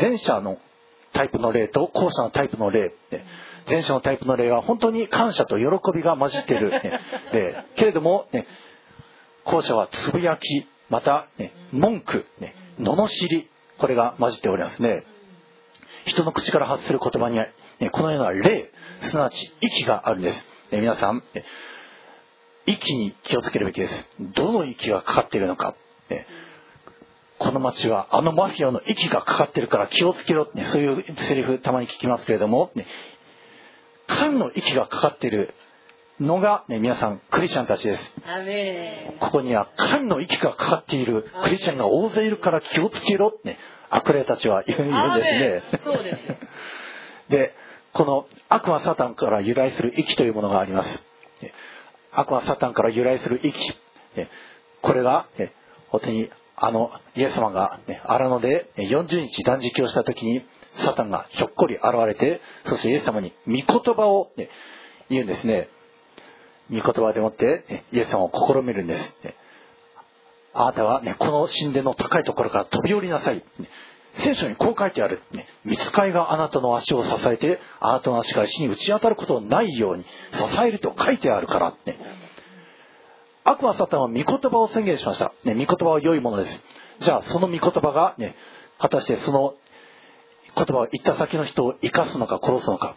前者のタイプの例と後者のタイプの例。前者のタイプの例は本当に感謝と喜びが混じっている、ね、例けれども、ね、後者はつぶやきまた、ね、文句、ね、罵りこれが混じっておりますね。人の口から発する言葉には、ね、このような霊すなわち息があるんです、ね、皆さん、ね、息に気をつけるべきです。どの息がかかっているのか、ね、この町はあのマフィアの息がかかってるから気をつけろ。って、ね、そういうセリフたまに聞きますけれども、ね、神の息がかかっているのが、ね、皆さんクリスチャンたちです。ここには神の息がかかっているクリスチャンが大勢いるから気をつけろ。って、ね、悪霊たちは言うんですね。で (laughs) この悪魔サタンから由来する息というものがあります。悪魔サタンから由来する息。これが本当にあのイエス様が、荒野で40日断食をした時にサタンがひょっこり現れてそしてイエス様に御言葉を、言うんですね。御言葉でもって、イエス様を試みるんです、あなたは、ね、この神殿の高いところから飛び降りなさい、聖書にこう書いてある、ね、見つかいがあなたの足を支えてあなたの足が石に打ち当たることのないように支えると書いてあるから、ね、悪魔サタンは御言葉を宣言しました。ね、御言葉は良いものです。じゃあ、その御言葉がね、果たしてその言葉を言った先の人を生かすのか殺すのか。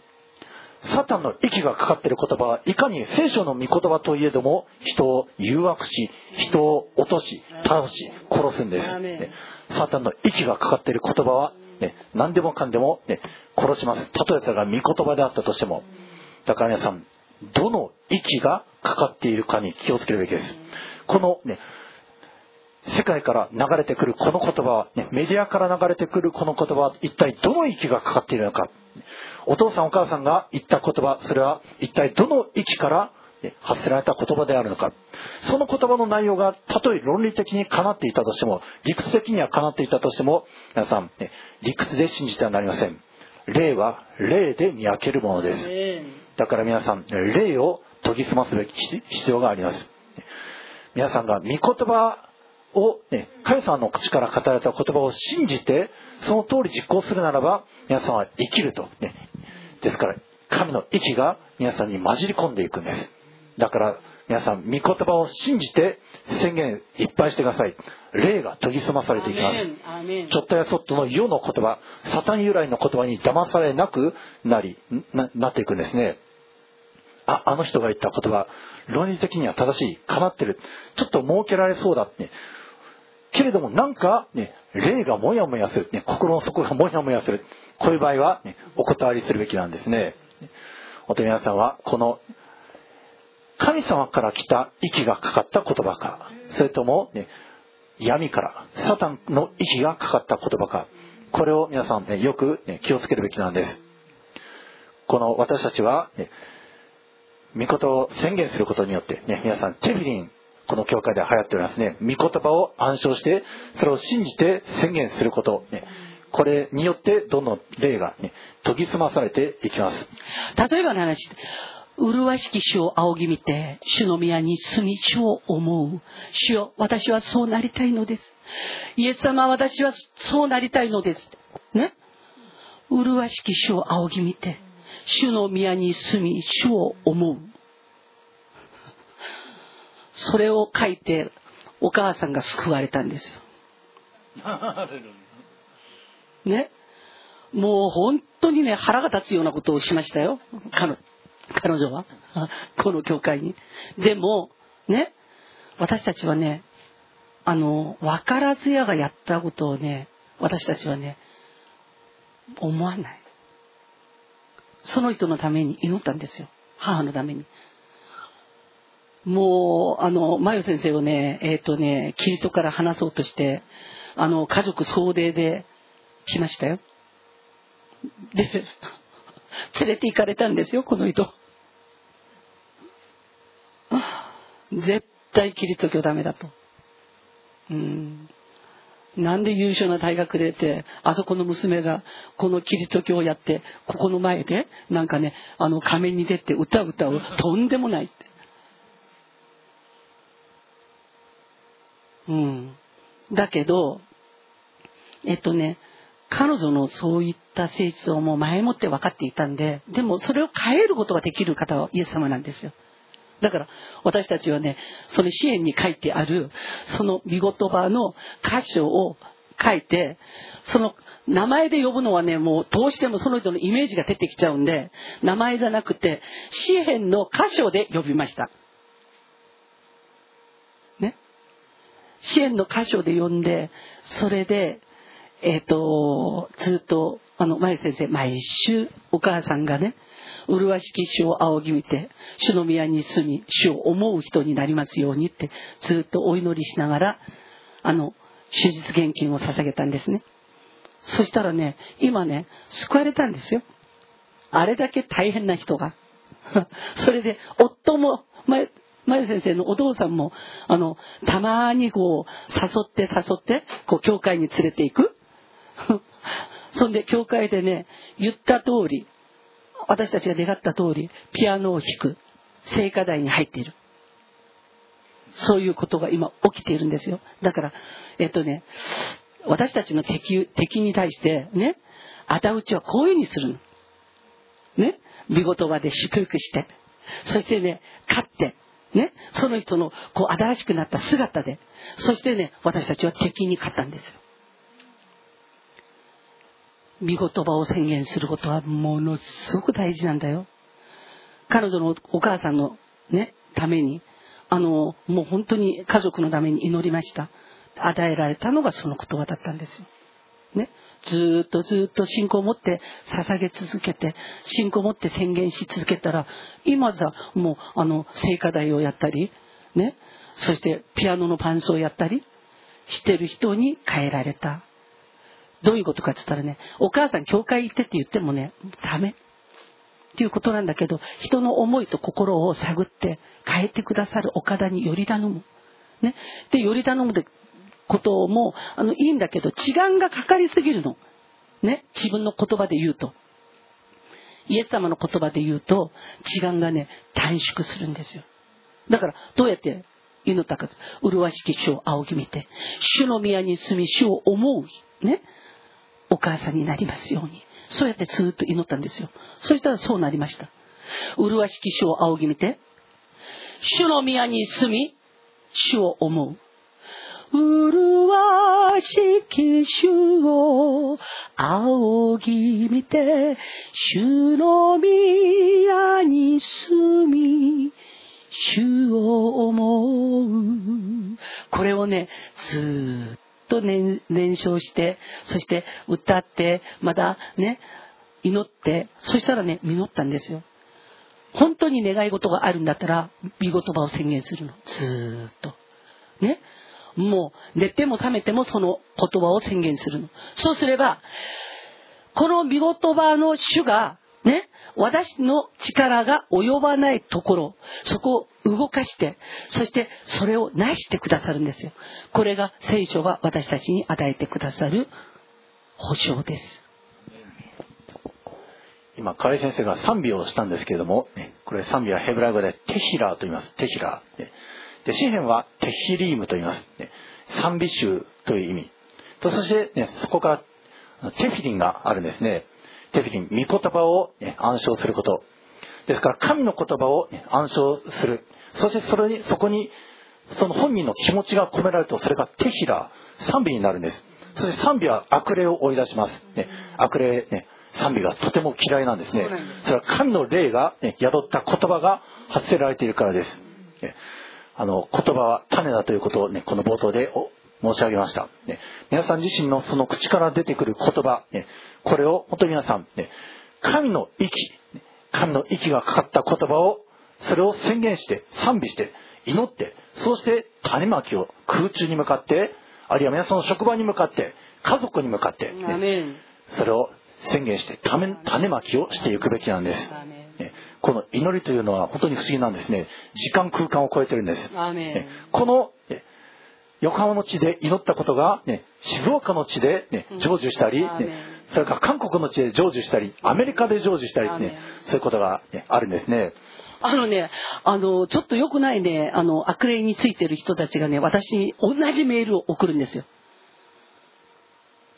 サタンの息がかかっている言葉はいかに聖書の御言葉といえども人を誘惑し人を落とし倒し殺すんです、ね、サタンの息がかかっている言葉は、ね、何でもかんでも、ね、殺します。たとえそれが御言葉であったとしても。だから皆さんどの息がかかっているかに気をつけるべきです。このね、世界から流れてくるこの言葉は、ね、メディアから流れてくるこの言葉は一体どの息がかかっているのか。お父さんお母さんが言った言葉、それは一体どの息から発せられた言葉であるのか。その言葉の内容がたとえ論理的にかなっていたとしても、理屈的にはかなっていたとしても、皆さん、ね、理屈で信じてはなりません。霊は霊で見分けるものです。だから皆さん、霊を研ぎ澄ますべき必要があります。皆さんが御言葉を、ね、神様の口から語られた言葉を信じて、その通り実行するならば、皆さんは生きると。ね、ですから、神の息が皆さんに混じり込んでいくんです。だから、皆さん、御言葉を信じて宣言いっぱいしてください。霊が研ぎ澄まされていきます。ちょっとやそっとの世の言葉、サタン由来の言葉に騙されなくなり、ななっていくんですね。あ、あの人が言った言葉、論理的には正しい、かなってる、ちょっと設けられそうだって。けれどもなんか、ね、霊がもやもやする、ね、心の底がもやもやする。こういう場合は、ね、お断りするべきなんですね。おと皆さんは、この、神様から来た息がかかった言葉か、それとも、ね、闇から、サタンの息がかかった言葉か、これを皆さんね、よく、ね、気をつけるべきなんです。この私たちは、ね、御言を宣言することによって、ね、皆さん、テフィリン、この教会では流行っておりますね。御言葉を暗唱して、それを信じて宣言すること、ね、これによってどんどん霊が、ね、研ぎ澄まされていきます。例えばの話、麗しき主を仰ぎ見て、主の宮に住み主を思う。主よ、私はそうなりたいのです。イエス様、私はそうなりたいのです。ね。麗しき主を仰ぎ見て、主の宮に住み、主を思う。それを書いて、お母さんが救われたんですよ。ね。もう本当にね、腹が立つようなことをしましたよ。彼彼女は。(laughs) この教会に。でも、ね、私たちはね、あの、分からずやがやったことをね、私たちはね、思わない。その人のために祈ったんですよ。母のために。もう、あの、マヨ先生をね、えっ、ー、とね、キリストから話そうとして、あの、家族総出で来ましたよ。で、(laughs) 連れて行かれたんですよ、この人。絶対キリスト教ダメだと。うん。なんで優秀な大学出て、あそこの娘がこのキリスト教をやって、ここの前で、なんかね、あの仮面に出て歌う歌う、とんでもないって。うん。だけど、えっとね、彼女のそういった性質をもう前もって分かっていたんで、でもそれを変えることができる方はイエス様なんですよ。だから私たちはね、その支援に書いてある、その見言葉の箇所を書いて、その名前で呼ぶのはね、もうどうしてもその人のイメージが出てきちゃうんで、名前じゃなくて、詩篇の箇所で呼びました。支援の箇所で呼んで、それで、えっ、ー、と、ずっと、あの、前先生、毎週お母さんがね、麗しき主を仰ぎ見て、主の宮に住み、主を思う人になりますようにって、ずっとお祈りしながら、あの、手術現金を捧げたんですね。そしたらね、今ね、救われたんですよ。あれだけ大変な人が。(laughs) それで、夫も、前、前先生のお父さんも、あの、たまにこう、誘って誘って、こう、教会に連れて行く。(laughs) そんで、教会でね、言った通り、私たちが願った通り、ピアノを弾く、聖歌台に入っている。そういうことが今起きているんですよ。だから、えっとね、私たちの敵敵に対してね、仇討ちはこういうふうにするの。ね、見言葉で祝福して、そしてね、勝って、ね、その人のこう新しくなった姿で、そしてね、私たちは敵に勝ったんですよ。見言葉を宣言することはものすごく大事なんだよ。彼女のお母さんのね、ために、あの、もう本当に家族のために祈りました。与えられたのがその言葉だったんですよ。ね。ずっとずっと信仰を持って捧げ続けて、信仰を持って宣言し続けたら、今さ、もう、あの、聖歌台をやったり、ね。そしてピアノの伴奏をやったりしてる人に変えられた。どういうことかって言ったらね、お母さん教会行ってって言ってもね、ダメ。っていうことなんだけど、人の思いと心を探って変えてくださる岡田により頼む。ね。で、より頼むでことも、あの、いいんだけど、時間がかかりすぎるの。ね。自分の言葉で言うと。イエス様の言葉で言うと、時間がね、短縮するんですよ。だから、どうやって祈ったか。麗しき主を仰ぎ見て、主の宮に住み、主を思う。ね。お母さんになりますように。そうやってずっと祈ったんですよ。そしたらそうなりました。麗しき主を仰ぎ見て、主の宮に住み、主を思う。麗しき主を仰ぎ見て、主の宮に住み、主を思う。これをね、ずっと燃焼して、そして歌って、またね、祈って、そしたらね、実ったんですよ。本当に願い事があるんだったら、見言葉を宣言するの。ずーっと。ね？もう、寝ても覚めてもその言葉を宣言するの。そうすれば、この見言葉の主が、ね、私の力が及ばないところ、そこを動かして、そしてそれを成してくださるんですよ。これが聖書が私たちに与えてくださる保証です。今、河合先生が賛美をしたんですけれども、これ賛美はヘブライ語でテヒラーと言います。テヒラー。で、詩篇はテヒリームと言います。賛美集という意味。とそして、ね、そこからテフィリンがあるんですね。テフィリン、御言葉を、ね、暗唱すること。ですから、神の言葉を、ね、暗唱する。そしてそれに、そこに、その本人の気持ちが込められると、それがテヒラー、賛美になるんです。そして賛美は悪霊を追い出します。ね、悪霊、ね、賛美がとても嫌いなんですね。それは神の霊が、ね、宿った言葉が発せられているからです。ね、あの、言葉は種だということをね、この冒頭で申し上げました。ね、皆さん自身のその口から出てくる言葉、ね、これを本当に皆さん、ね、神の息、神の息がかかった言葉を、それを宣言して、賛美して、祈って、そうして種まきを空中に向かって、あるいは皆さんの職場に向かって、家族に向かって、ね、それを宣言して種種まきをしていくべきなんです。ねこの祈りというのは本当に不思議なんですね。時間空間を超えてるんです。このね横浜の地で祈ったことが、ね、静岡の地で、ね、成就したり、ね、それから韓国の地で成就したりアメリカで成就したり、ね、そういうことが、ね、あるんですね。あのね、あの、ちょっと良くないね、あの、悪霊についてる人たちがね、私に同じメールを送るんですよ。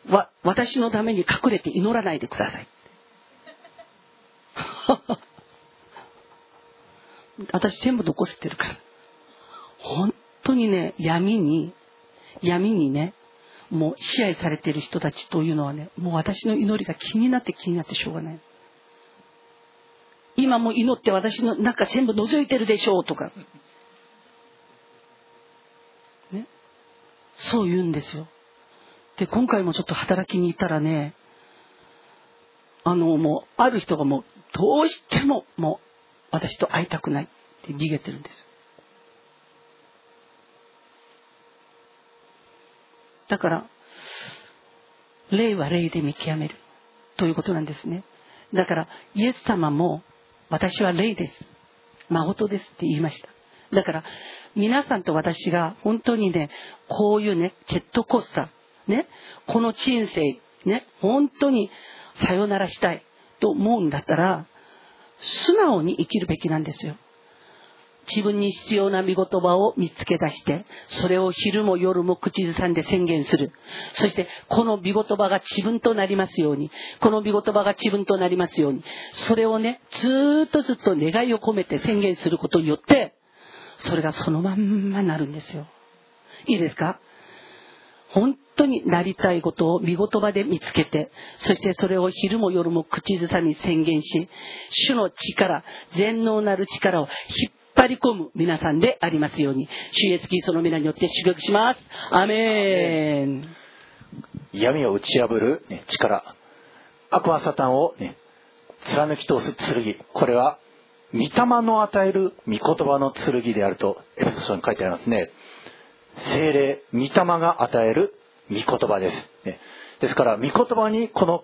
わ、私のために隠れて祈らないでください。(laughs) 私全部残してるから。本当にね、闇に、闇にね、もう支配されている人たちというのはね、もう私の祈りが気になって気になってしょうがない。今も祈って私の中全部覗いてるでしょうとか。ね。そう言うんですよ。で、今回もちょっと働きに行ったらね、あの、もう、ある人がもう、どうしても、もう、私と会いたくないって逃げてるんです。だから、霊は霊で見極める。ということなんですね。だから、イエス様も、私は霊です。誠ですって言いました。だから、皆さんと私が本当にね、こういうね、ジェットコースター、ね、この人生、ね、本当にさよならしたいと思うんだったら、素直に生きるべきなんですよ。自分に必要な見言葉を見つけ出して、それを昼も夜も口ずさんで宣言する。そして、この見言葉が自分となりますように、この見言葉が自分となりますように、それをね、ずっとずっと願いを込めて宣言することによって、それがそのまんまなるんですよ。いいですか？本当になりたいことを見言葉で見つけて、そしてそれを昼も夜も口ずさみ宣言し、主の力、全能なる力を引っ張り込む皆さんでありますように、主イエスキリストの皆によって祝福します。アメン。闇を打ち破る、ね、力悪魔サタンを、ね、貫き通す剣これは御霊の与える御言葉の剣であるとエペソ書に書いてありますね精霊御霊が与える御言葉です、ね、ですから御言葉にこの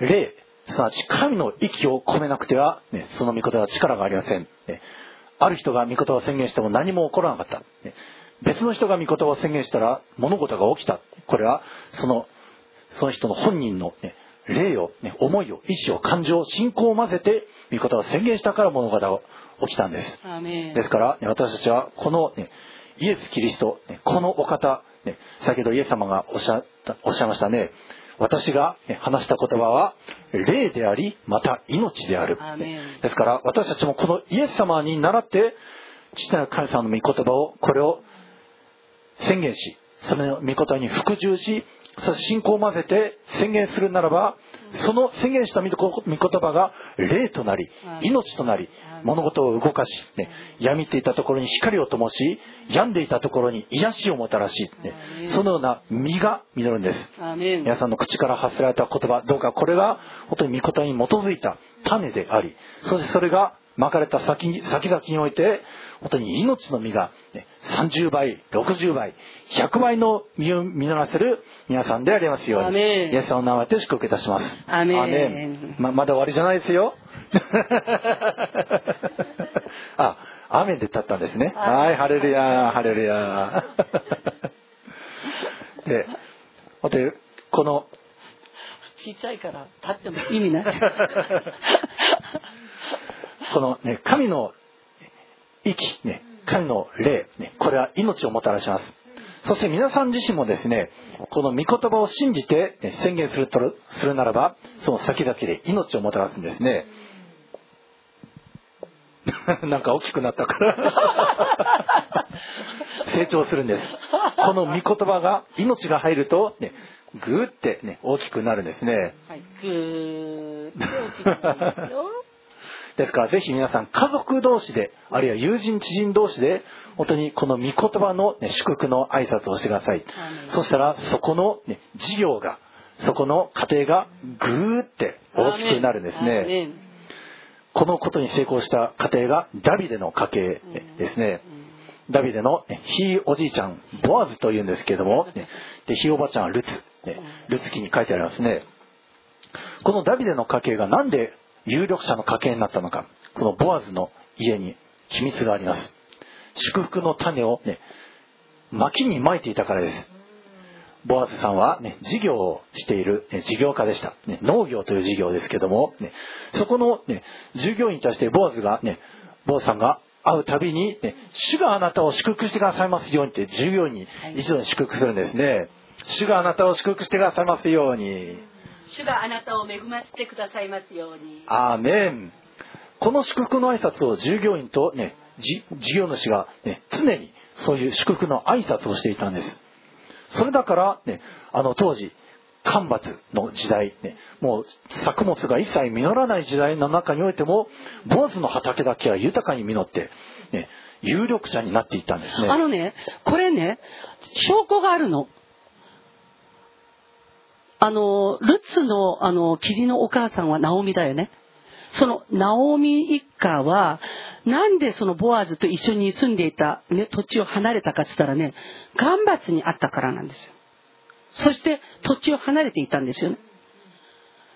霊すなわち神の息を込めなくては、ね、その御言葉は力がありません、ね。ある人が御言葉を宣言しても何も起こらなかった、ね。別の人が御言葉を宣言したら物事が起きた。これはそのその人の本人の、ね、霊を、ね、思いを意志を感情信仰を混ぜて御言葉を宣言したから物事が起きたんです。ですからね私たちはこの、ね、イエス・キリストねこのお方、ね先ほどイエス様がおっしゃったおっしゃいましたね。私がね話した言葉は霊でありまた命である。ですから私たちもこのイエス様に倣って父なる神様の御言葉をこれを宣言しその御言葉に服従し信仰を混ぜて宣言するならばその宣言した御言葉が霊となり命となり物事を動かし、ね、闇っていたところに光を灯し病んでいたところに癒しをもたらし、ね、そのような実が実るんです。皆さんの口から発せられた言葉どうかこれが本当に御言葉に基づいた種でありそしてそれがまかれた先に先々において本当に命の実が、ね、30倍60倍100倍の実を実らせる皆さんでありますように。イエス様の名前で祝福いたします。アメン。ン。ままだ終わりじゃないですよ。(laughs) あ雨で立ったんですね。はいハレルヤハレルヤ (laughs) で本当にこの小さいから立っても意味ない。(laughs) このね、神の息、ね、神の霊、ね、これは命をもたらします。そして皆さん自身もですね、この御言葉を信じて、宣言するとするならば、その先々で命をもたらすんですね。(laughs) なんか大きくなったから (laughs) 成長するんです。この御言葉が、命が入ると、ね、ぐーってね、大きくなるんですね。はい。ぐーっと大きくなりますよ。ですからぜひ皆さん家族同士であるいは友人知人同士で本当にこの御言葉の、ね、祝福の挨拶をしてください。そしたらそこの、ね、事業がそこの家庭がぐーって大きくなるんですね。ン。このことに成功した家庭がダビデの家系ですね。ダビデのねひいおじいちゃんボアズというんですけれども、ね。でひいおばちゃんはルツ、ね。ルツ記に書いてありますね。このダビデの家系がなんで有力者の家系になったのかこのボアズの家に秘密があります。祝福の種をね薪にまいていたからです。ボアズさんは、ね、事業をしている、ね、事業家でした、ね、農業という事業ですけども、ね、そこの、ね、従業員に対してボアズが、ね、ボアズさんが会うたびに、ね、主があなたを祝福してくださいますようにって従業員に一度に祝福するんですね、主があなたを祝福してくださいますように主があなたを恵ませてくださいますように。アーメン。この祝福の挨拶を従業員とね事業主が、ね、常にそういう祝福の挨拶をしていたんです。それだから、ね、あの当時干ばつの時代、ね、もう作物が一切実らない時代の中においても坊主の畑だけは豊かに実って、ね、有力者になっていったんですね。あのねこれね証拠があるのあのルツのあの霧のお母さんはナオミだよねそのナオミ一家は、なんでそのボアズと一緒に住んでいた、ね、土地を離れたかっつったらね、干ばつにあったからなんですよ。そして土地を離れていたんですよね。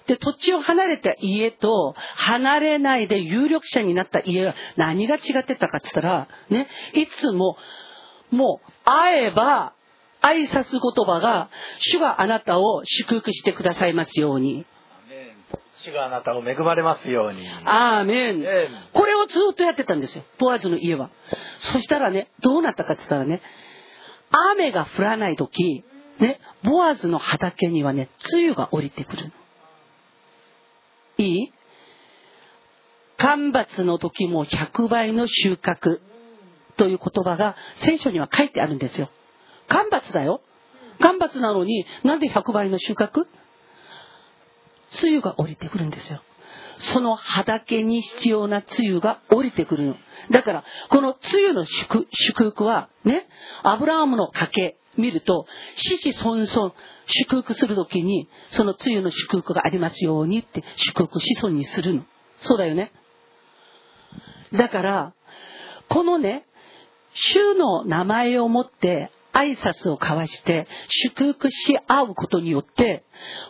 で、土地を離れた家と、離れないで有力者になった家が何が違ってたかって言ったら、ね、いつも、もう、会えば、挨拶言葉が、主があなたを祝福してくださいますように。主があなたを恵まれますように。アーメン。これをずっとやってたんですよ。ボアズの家は。そしたらね、どうなったかって言ったらね、雨が降らない時、ね、ボアズの畑にはね、梅雨が降りてくるの。いい？干ばつの時も100倍の収穫という言葉が聖書には書いてあるんですよ。干ばつだよ。干ばつなのになんで100倍の収穫？梅雨が降りてくるんですよ。その畑に必要な梅雨が降りてくるの。だから、この梅雨の祝福は、ね、アブラハムの家系見ると、子々孫々祝福するときに、その梅雨の祝福がありますようにって祝福子孫にするの。そうだよね。だから、このね、主の名前を持って挨拶を交わして祝福し合うことによって、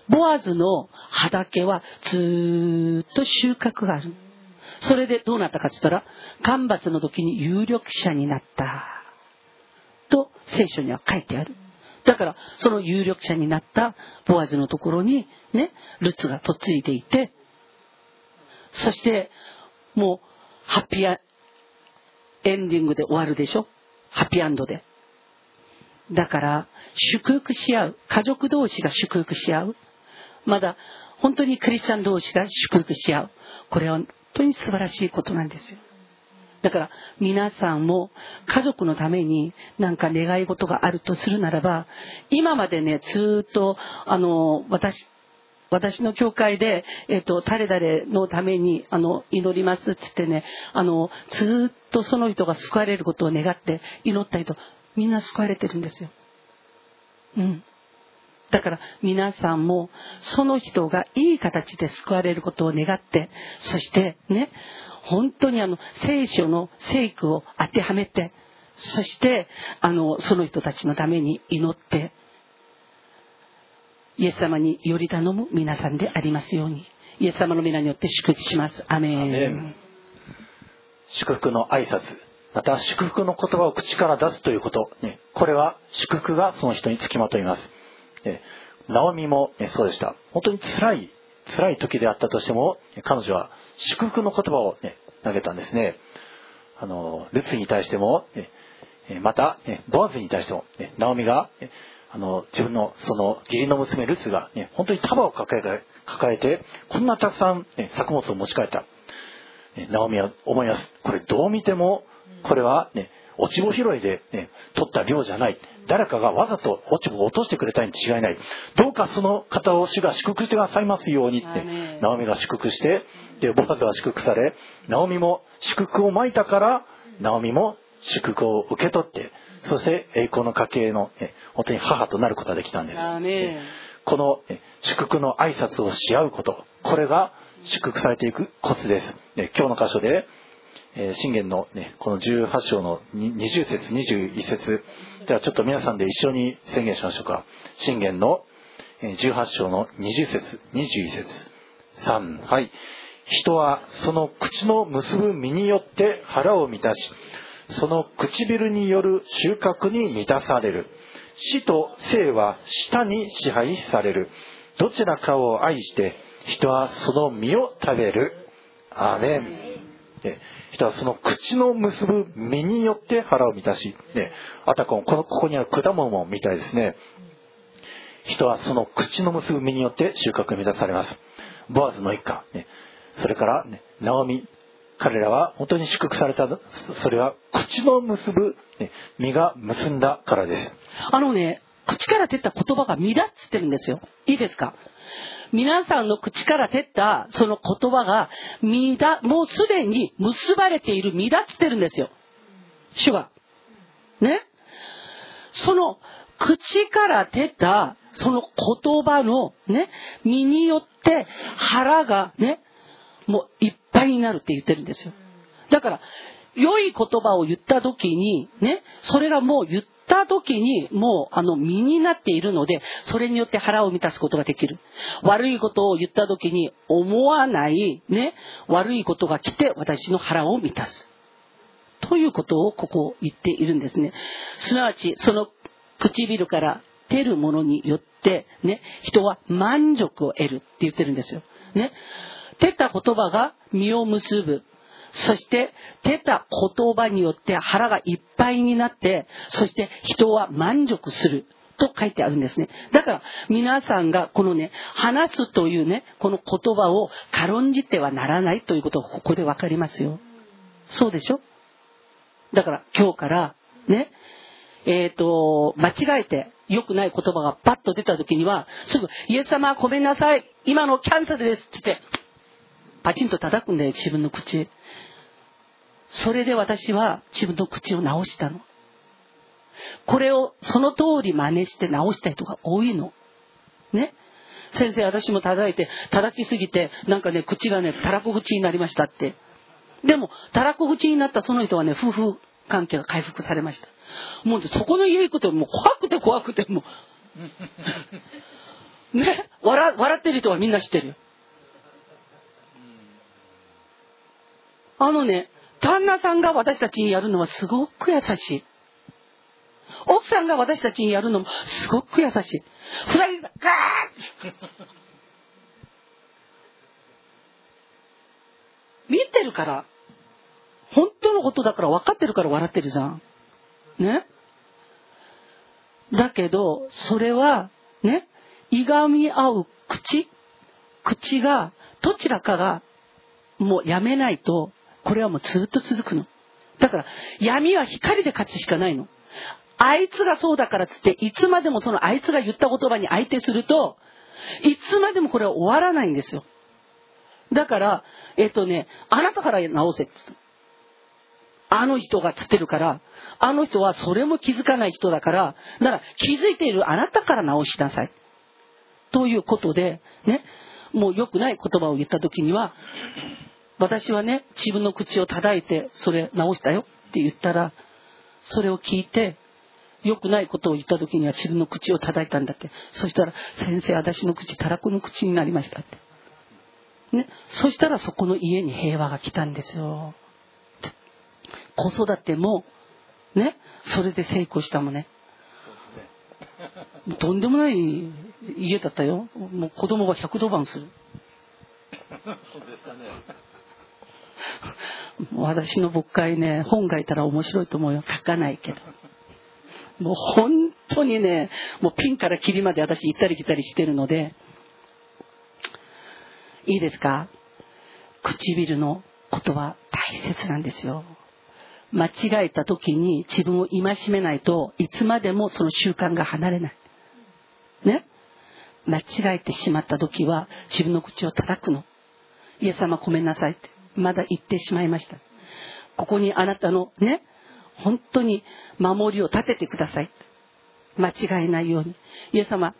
ボアズの畑はずっと収穫がある。それでどうなったかって言ったら、干ばつの時に有力者になった。と聖書には書いてある。だから、その有力者になったボアズのところに、ね、ルツが嫁いでいて、そして、もう、ハッピーエンディングで終わるでしょ？ハッピーアンドで。だから、祝福し合う。家族同士が祝福し合う。まだ、本当にクリスチャン同士が祝福し合う。これは本当に素晴らしいことなんですよ。だから、皆さんも家族のためになんか願い事があるとするならば、今までね、ずっと、あの、私、私の教会で、えっ、と、誰々のために、あの、祈りますっつってね、あの、ずっとその人が救われることを願って祈った人、みんな救われてるんですよ。うん。だから皆さんもその人がいい形で救われることを願って、そしてね、本当にあの聖書の聖句を当てはめて、そしてあのその人たちのために祈って、イエス様により頼む皆さんでありますように、イエス様の皆によって祝福します。アメン。祝福の挨拶また祝福の言葉を口から出すということ、ね、これは祝福がその人につきまといます。ね、ナオミも、ね、そうでした。本当に辛い、辛い時であったとしても、彼女は祝福の言葉を、ね、投げたんですね。あの、ルツに対しても、ね、また、ね、ボアズに対しても、ね、ナオミが、ね、あの、自分のその義理の娘ルツが、ね、本当に束を抱えて、抱えて、こんなたくさん、ね、作物を持ち帰った。ナオミは思います。これどう見ても、これはね、落ち穂拾いで、ね、取った量じゃない。誰かがわざと落ち穂を落としてくれたに違いない。どうかその方を主が祝福してくださいますようにって、ナオミが祝福して、で、ボアズは祝福され、ナオミも祝福をまいたから、ナオミも祝福を受け取って、そして栄光の家系の、ね、本当に母となることができたんです。この、ね、祝福の挨拶をし合うこと、これが祝福されていくコツです。ね、今日の箇所で、えー、信玄のね、この18章の20節、21節。ではちょっと皆さんで一緒に宣言しましょうか。信玄の18章の20節、21節。3はい。人はその口の結ぶ実によって腹を満たしその唇による収穫に満たされる。死と生は舌に支配される。どちらかを愛して人はその実を食べる。アーメン。で人はその口の結ぶ実によって腹を満たし、ね、あたここのここにある果物もみたいですね。人はその口の結ぶ実によって収穫に満たされます。ボアズの一家、ね、それから、ね、ナオミ彼らは本当に祝福されたそれは口の結ぶ、ね、実が結んだからです。あのね、口から出た言葉が実だっつってるんですよ。いいですか？皆さんの口から出たその言葉が、もうすでに結ばれている実だっつってるんですよ。主が。ね？その口から出たその言葉のね、身によって腹がね、もういっぱいになるって言ってるんですよ。だから、良い言葉を言った時に、ね、それがもう言った時に、もうあの身になっているので、それによって腹を満たすことができる。悪いことを言った時に思わない、ね、悪いことが来て私の腹を満たす。ということをここ言っているんですね。すなわち、その唇から出るものによって、ね、人は満足を得るって言ってるんですよ。ね。出た言葉が実を結ぶ。そして出た言葉によって腹がいっぱいになって、そして人は満足する。と書いてあるんですね。だから皆さんがこのね、話すというね、この言葉を軽んじてはならないということがここでわかりますよ。そうでしょ？だから今日からね、えっ、ー、と、間違えて良くない言葉がパッと出た時には、すぐ、イエス様ごめんなさい。今のキャンセルです。ってって、パチンと叩くんだよ、自分の口。それで私は自分の口を直したの。これをその通り真似して直した人が多いの。ね。先生、私も叩いて、叩きすぎて、なんかね、口がね、たらこ口になりましたって。でも、たらこ口になったその人はね、夫婦関係が回復されました。もうそこの家行くともう怖くて怖くてもう。(laughs) ね。笑、笑ってる人はみんな知ってるよ。あのね、旦那さんが私たちにやるのはすごく優しい。奥さんが私たちにやるのもすごく優しい。二人がガーッ見てるから。本当のことだから分かってるから笑ってるじゃん。ね？だけど、それは、ね、いがみ合う口、口が、どちらかが、もうやめないと、これはもうずっと続くの。だから、闇は光で勝つしかないの。あいつがそうだからつって、いつまでもそのあいつが言った言葉に相手すると、いつまでもこれは終わらないんですよ。だから、えっとね、あなたから直せって言った。あの人がつってるから、あの人はそれも気づかない人だから、だから気づいているあなたから直しなさい。ということで、ね、もう良くない言葉を言った時には、私はね、自分の口を叩いて、それ直したよって言ったら、それを聞いて、良くないことを言った時には自分の口を叩いたんだって。そしたら、先生、私の口、たらこの口になりましたって。ね。そしたらそこの家に平和が来たんですよ。子育ても、ね、それで成功したもんね。とんでもない家だったよ。もう子供が110番する。(laughs) そうですかね。(laughs) 私の牧会ね、本書いたら面白いと思うよ。書かないけど。もう本当にね、もうピンからキリまで私行ったり来たりしてるので、いいですか？唇のことは大切なんですよ。間違えた時に自分を戒めないといつまでもその習慣が離れない。ね？間違えてしまった時は自分の口を叩くの。イエス様ごめんなさいって。まだ言ってしまいました。ここにあなたのね、本当に守りを立ててください。間違えないように。イエス様、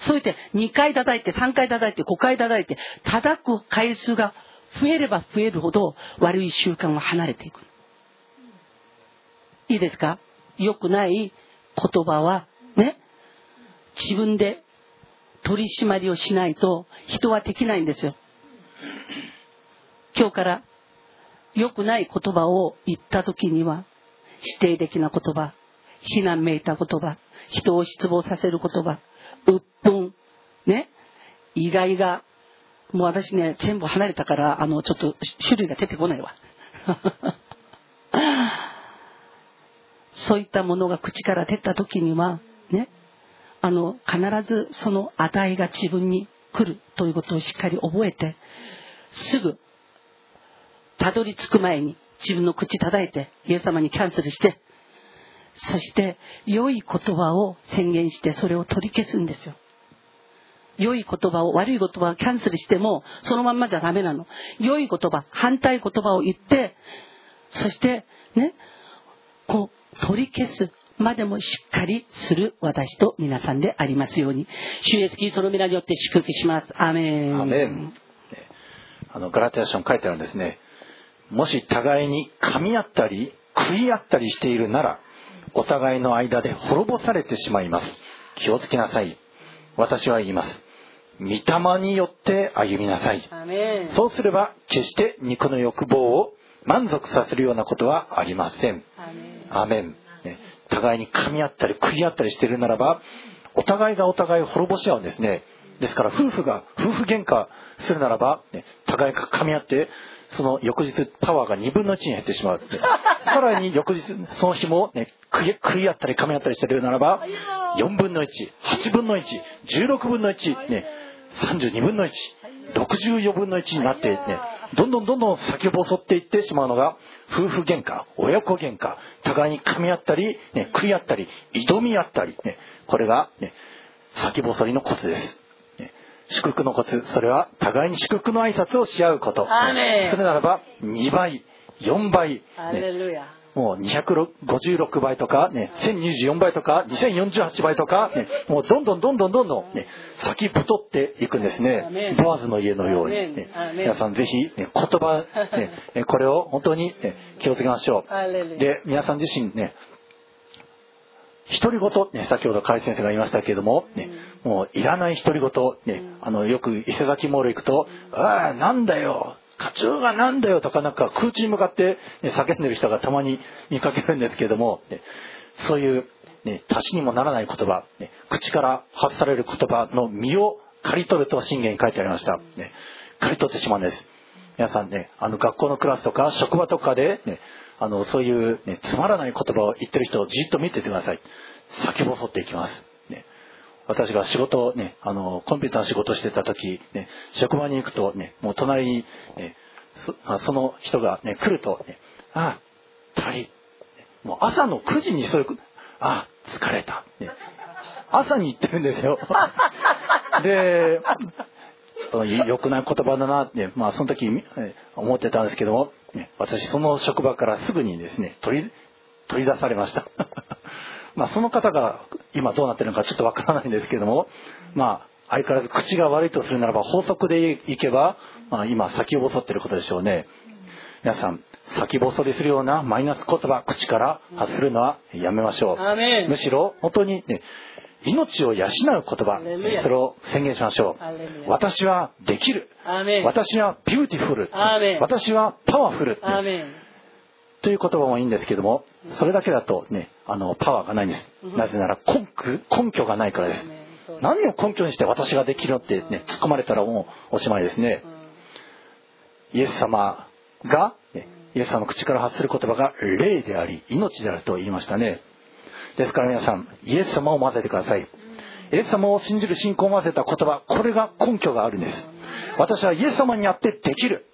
そう言って2回叩いて、3回叩いて、5回叩いて、叩く回数が増えれば増えるほど悪い習慣は離れていく。いいですか？良くない言葉はね、自分で取り締まりをしないと人はできないんですよ。今日から良くない言葉を言った時には否定的な言葉非難めいた言葉人を失望させる言葉鬱憤ね意外がもう私ね全部離れたからあのちょっと種類が出てこないわ。(laughs) そういったものが口から出た時にはねあの必ずその値が自分に来るということをしっかり覚えてすぐたどり着く前に自分の口叩いてイエス様にキャンセルしてそして良い言葉を宣言してそれを取り消すんですよ。良い言葉を悪い言葉をキャンセルしてもそのまんまじゃダメなの。良い言葉反対言葉を言ってそしてねこう取り消すまでもしっかりする私と皆さんでありますように。主イエスキリストの皆によって祝福します。アメン。アーメン。あのガラテヤ書に書いてあるんですね。もし互いに噛み合ったり食い合ったりしているならお互いの間で滅ぼされてしまいます。気をつけなさい。私は言います。御霊によって歩みなさい。そうすれば決して肉の欲望を満足させるようなことはありません。アーメン。互いに噛み合ったり食い合ったりしているならばお互いがお互いを滅ぼし合うんですね。ですから夫婦が夫婦喧嘩するならば、ね、互いが噛み合ってその翌日パワーが2分の1に減ってしまうって (laughs) さらに翌日その日も、ね、食い食い合ったり噛み合ったりしているならば4分の18分の116分の1、ね、32分の164分の1になって、ね、どんどんどんどん先細っていってしまうのが夫婦喧嘩親子喧嘩互いに噛み合ったり、ね、食い合ったり挑み合ったり、ね、これが、ね、先細りのコツです、ね祝福のコツそれは互いに祝福の挨拶をし合うこと。それならば2倍4倍、ハねもう256倍とか、ね、1024倍とか、2048倍とか、ね、もうどんどんどんどんどんどん、ね、先太っていくんですね。ン。ボアズの家のように、ね。皆さんぜひ、ね、言葉、(laughs) ね、これを本当に、ね、気をつけましょう。で、皆さん自身ね、独り言、ね、先ほど海先生が言いましたけれども、ね、もういらない独り言、ね、あの、よく伊勢崎モール行くと、ああ、なんだよ、課長がなんだよとかなんか空中に向かって、ね、叫んでる人がたまに見かけるんですけれども、ね、そういう、ね、足しにもならない言葉、ね、口から発される言葉の身を刈り取ると信玄に書いてありました。ね、刈り取ってしまうんです。皆さんね、あの学校のクラスとか職場とかで、ね、あのそういう、ね、つまらない言葉を言ってる人をじっと見ててください。先細っていきます。私が仕事をね、あのコンピューターの仕事してた時、ね、職場に行くとね、もう隣に、ね、その人がね、来ると、ね、ああ、足り。もう朝の9時にそういう、ああ、疲れた。ね、朝に言ってるんですよ。(laughs) で、その良くない言葉だなって、まあ、その時え思ってたんですけども、ね私その職場からすぐにですね取り出されましたまあその方が今どうなってるのかちょっとわからないんですけどもまあ相変わらず口が悪いとするならば法則でいけば、まあ、今先細ってることでしょうね。皆さん先細りするようなマイナス言葉口から発するのはやめましょう。むしろ本当にね命を養う言葉それを宣言しましょう。私はできる。私はビューティフル。私はパワフルという言葉もいいんですけどもそれだけだとねあのパワーがないんです。うん。なぜなら根拠根拠がないからです。何を根拠にして私ができるのってね突っ込まれたらもうおしまいですね。うん。イエス様がねイエス様の口から発する言葉が霊であり命であると言いましたね。ですから皆さんイエス様を混ぜてください。イエス様を信じる信仰を混ぜた言葉これが根拠があるんです。私はイエス様にあってできる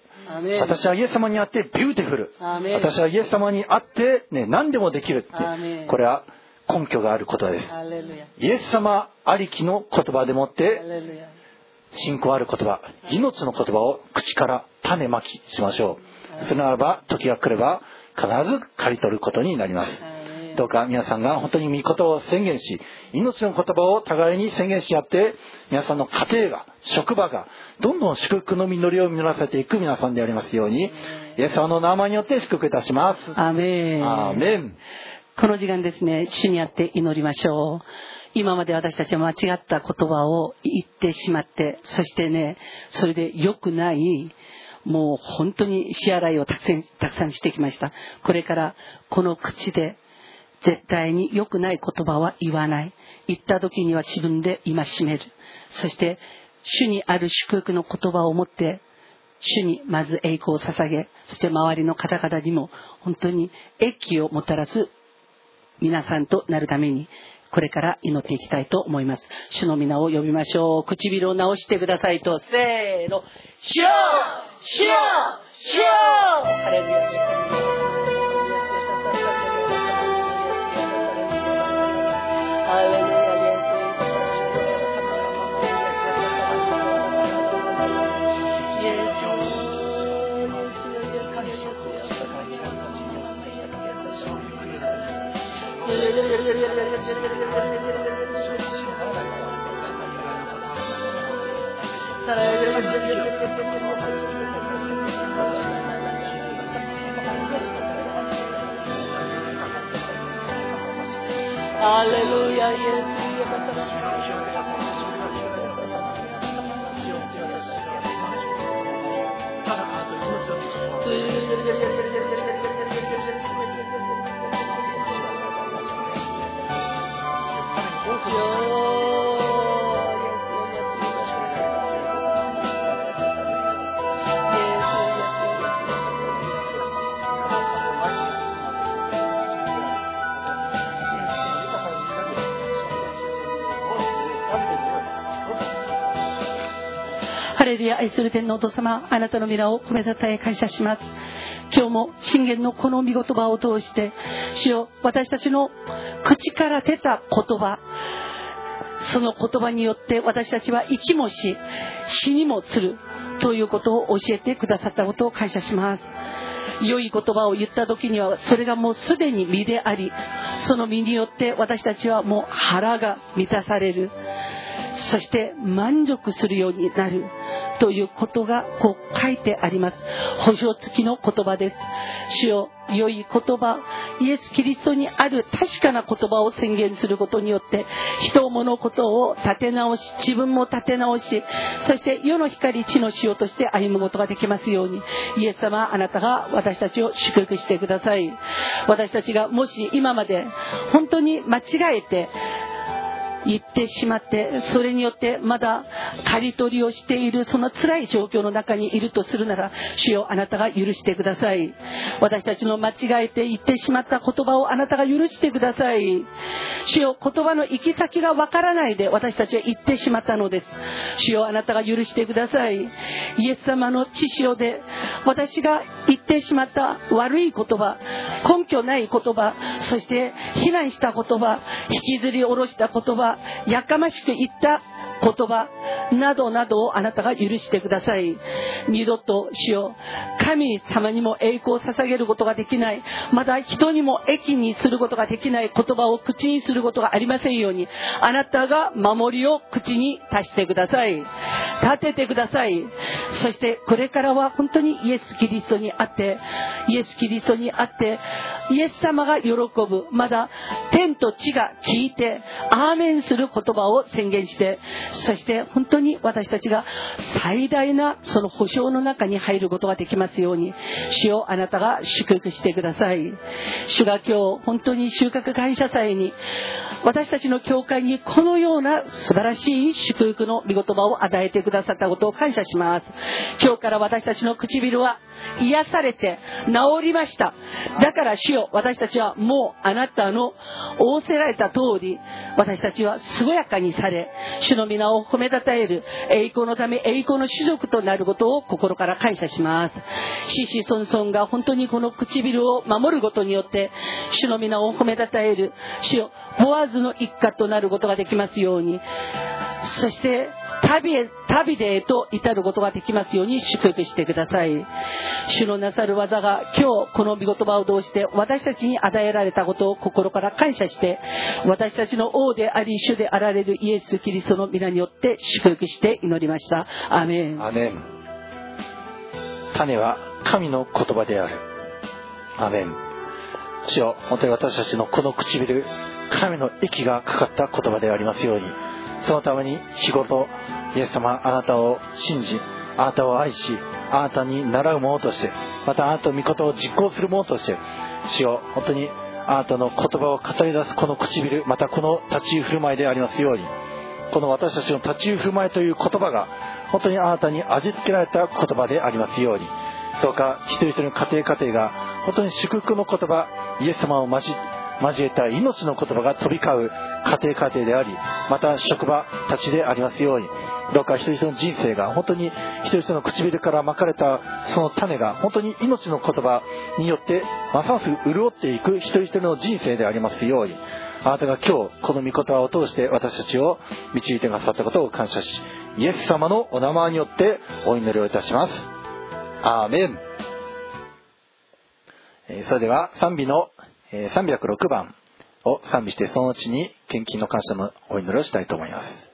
私はイエス様にあってビューティフル。私はイエス様にあって、ね、何でもできるって。これは根拠がある言葉です。イエス様ありきの言葉でもって信仰ある言葉命の言葉を口から種まきしましょう。それならば時が来れば必ず刈り取ることになりますどうか皆さんが本当に御言葉を宣言し命の言葉を互いに宣言し合って皆さんの家庭が職場がどんどん祝福の実りを実らせていく皆さんでありますようにイエス様の名前によって祝福いたします。アーメン。アーメン。この時間ですね、主にあって祈りましょう。今まで私たちは間違った言葉を言ってしまって、そしてね、それで良くないもう本当に支払いをたくさんたくさんしてきました。これからこの口で絶対に良くない言葉は言わない。言った時には自分で戒める。そして主にある祝福の言葉を持って主にまず栄光を捧げそして周りの方々にも本当に益をもたらす皆さんとなるためにこれから祈っていきたいと思います。主の皆を呼びましょう。唇を直してくださいと。せーの。主よ主よ主よ。ハレルヤハレルレルヤ愛する天皇と様あなたの皆を褒めたたえ感謝します。今日も信玄のこの御言葉を通して主よ私たちの口から出た言葉その言葉によって私たちは生きもし死にもするということを教えてくださったことを感謝します。良い言葉を言った時にはそれがもうすでに身でありその身によって私たちはもう腹が満たされる。そして満足するようになるということがこう書いてあります。保証付きの言葉です。主よ良い言葉イエス・キリストにある確かな言葉を宣言することによって人物事を立て直し自分も立て直しそして世の光地の塩として歩むことができますように。イエス様あなたが私たちを祝福してください。私たちがもし今まで本当に間違えて言ってしまってそれによってまだ刈り取りをしているその辛い状況の中にいるとするなら主よあなたが許してください。私たちの間違えて言ってしまった言葉をあなたが許してください。主よ言葉の行き先がわからないで私たちは言ってしまったのです。主よあなたが許してください。イエス様の知潮で私が言ってしまった悪い言葉根拠ない言葉そして非難した言葉引きずり下ろした言葉やかましく言った。言葉などなどをあなたが許してください。二度と主よう。神様にも栄光を捧げることができない。また人にも益にすることができない。言葉を口にすることがありませんように。あなたが守りを口に足してください。立ててください。そしてこれからは本当にイエス・キリストにあってイエス・キリストにあってイエス様が喜ぶ。まだ天と地が聞いてアーメンする言葉を宣言してそして本当に私たちが最大なその保証の中に入ることができますように主をあなたが祝福してください。主が今日本当に収穫感謝祭に私たちの教会にこのような素晴らしい祝福の御言葉を与えてくださったことを感謝します。今日から私たちの唇は癒されて治りました。だから主よ私たちはもうあなたの仰せられた通り私たちは健やかにされ主の皆を褒めたたえる栄光のため栄光の種族となることを心から感謝します。シシソンソンが本当にこの唇を守ることによって主の皆を褒めたたえる主よボアズの一家となることができますように。そして旅へ旅でへと至ることができますように祝福してください。主のなさる技が今日この御言葉を通して私たちに与えられたことを心から感謝して私たちの王であり主であられるイエス・キリストの皆によって祝福して祈りました。アメン。アメン。種は神の言葉である。アメン。主よ本当に私たちのこの唇神の息がかかった言葉でありますようにそのために日ごとイエス様あなたを信じあなたを愛しあなたに習うものとしてまたあなたの御言葉を実行するものとして主よ本当にあなたの言葉を語り出すこの唇またこの立ち居振る舞いでありますようにこの私たちの立ち居振る舞いという言葉が本当にあなたに味付けられた言葉でありますようにどうか一人一人の家庭家庭が本当に祝福の言葉イエス様を交交えた命の言葉が飛び交う家庭家庭でありまた職場たちでありますようにどうか一人一人の人生が本当に一人一人の唇からまかれたその種が本当に命の言葉によってますます潤っていく一人一人の人生でありますようにあなたが今日この御言葉を通して私たちを導いてくださったことを感謝しイエス様のお名前によってお祈りをいたします。アーメン。それでは賛美の306番を賛美してそのうちに献金の感謝のお祈りをしたいと思います。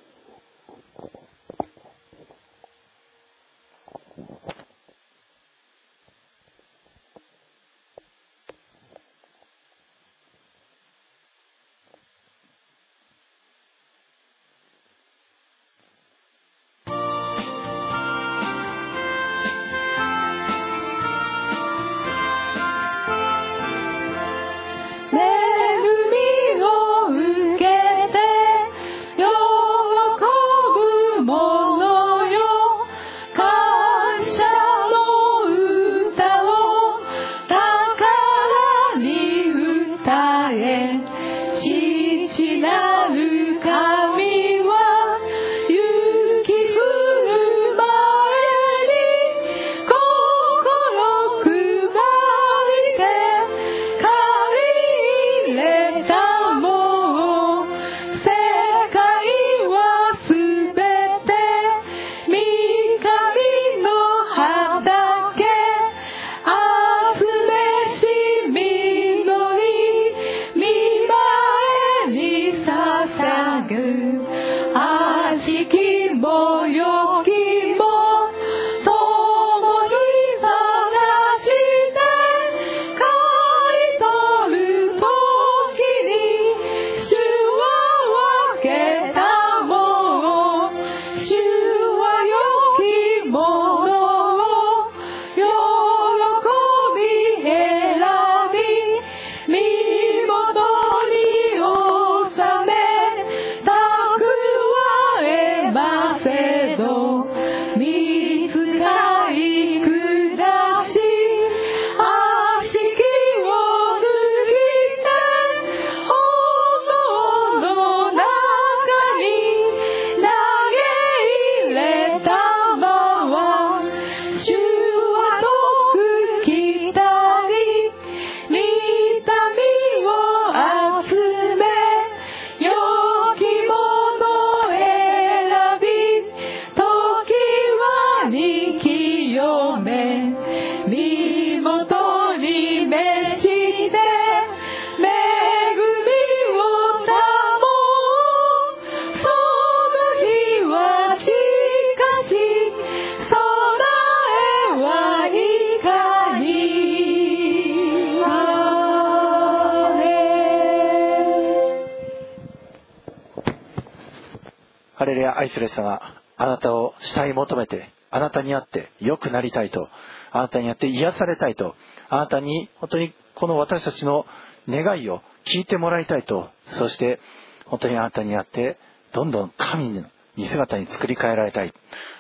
ハレ様あなたを慕い求めてあなたにあって良くなりたいとあなたにあって癒されたいとあなたに本当にこの私たちの願いを聞いてもらいたいとそして本当にあなたにあってどんどん神の似姿に作り変えられたい。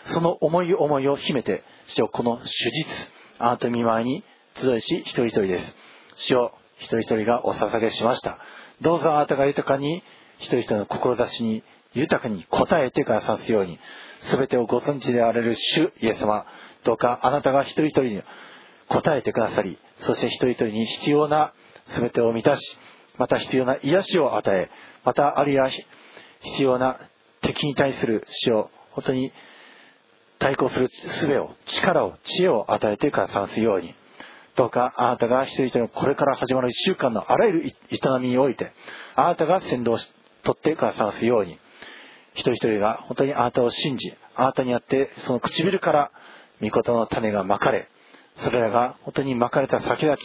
その思い思いを秘めて主よこの手術あなた見舞いに集いし一人一人です。主よ一人一人がお捧げしました。どうぞあなたが豊かに一人一人の志に豊かに応えてくださすように全てをご存知であられる主イエス様どうかあなたが一人一人に応えてくださりそして一人一人に必要な全てを満たしまた必要な癒しを与えまたあるいは必要な敵に対する死を本当に対抗する術を力を知恵を与えてくださすようにどうかあなたが一人一人のこれから始まる一週間のあらゆる営みにおいてあなたが先導し取ってくださすように一人一人が本当にあなたを信じあなたにあってその唇から御言の種がまかれそれらが本当にまかれた先々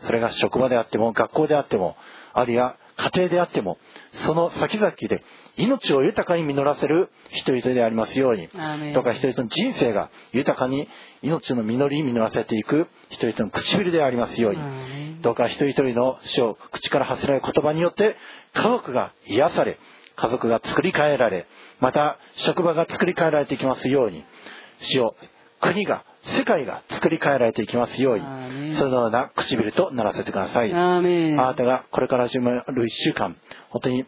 それが職場であっても学校であってもあるいは家庭であってもその先々で命を豊かに実らせる人々でありますようにアーメンどうか人々の人生が豊かに命の実り実らせていく人々の唇でありますようにアーメンどうか一人一人の主を口から発せられる言葉によって家族が癒され家族が作り変えられまた職場が作り変えられていきますように主を国が世界が作り変えられていきますようにそのような唇とならせてください。あなたがこれから始まる一週間本当に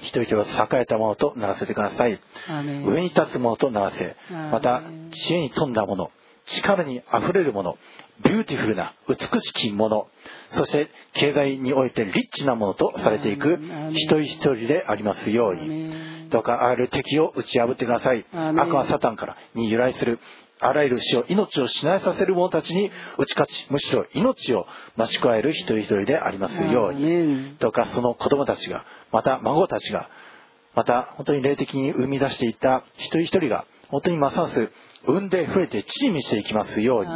人々を栄えたものとならせてください。上に立つものとならせまた知恵に富んだもの力にあふれるものビューティフルな美しきもの。そして経済においてリッチなものとされていく一人一人でありますように。どうかある敵を打ち破ってください。悪はサタンからに由来するあらゆる死を命を失いさせる者たちに打ち勝ちむしろ命を増し加える一人一人でありますように。どうかその子供たちがまた孫たちがまた本当に霊的に生み出していった一人一人が本当にますます産んで増えて地に満ちていきますように。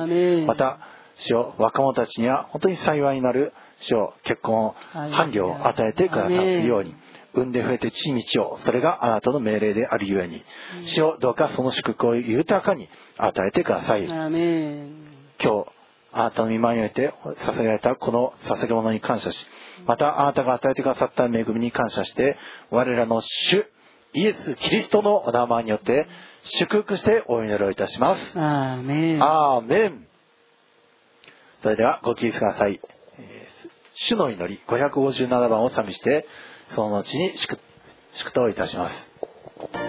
また主よ若者たちには本当に幸いになる主よ結婚伴侶を与えてくださるように産んで増えて地に満ちようそれがあなたの命令であるゆえに主よどうかその祝福を豊かに与えてください。今日あなたの見舞いにおいて捧げられたこの捧げ物に感謝しまたあなたが与えてくださった恵みに感謝して我らの主イエス・キリストのお名前によって祝福してお祈りをいたします。アーメン。アーメン。それではご起立ください。えー主の祈り557番を賛美してその後に祝祝祷いたします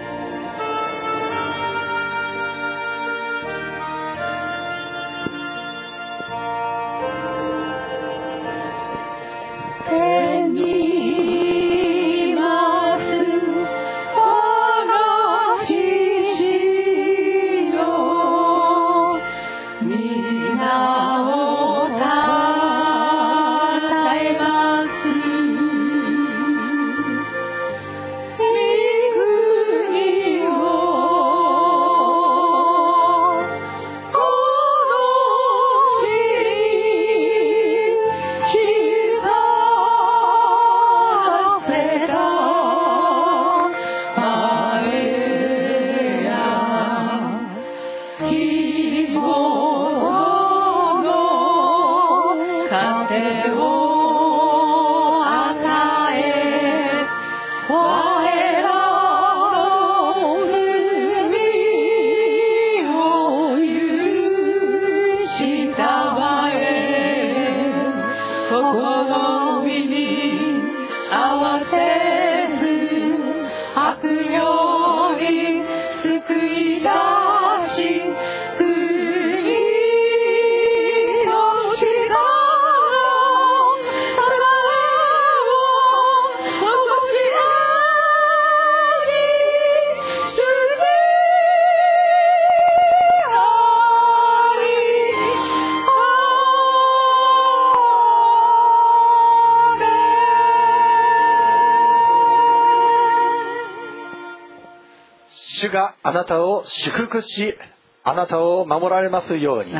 あなたを祝福しあなたを守られますように。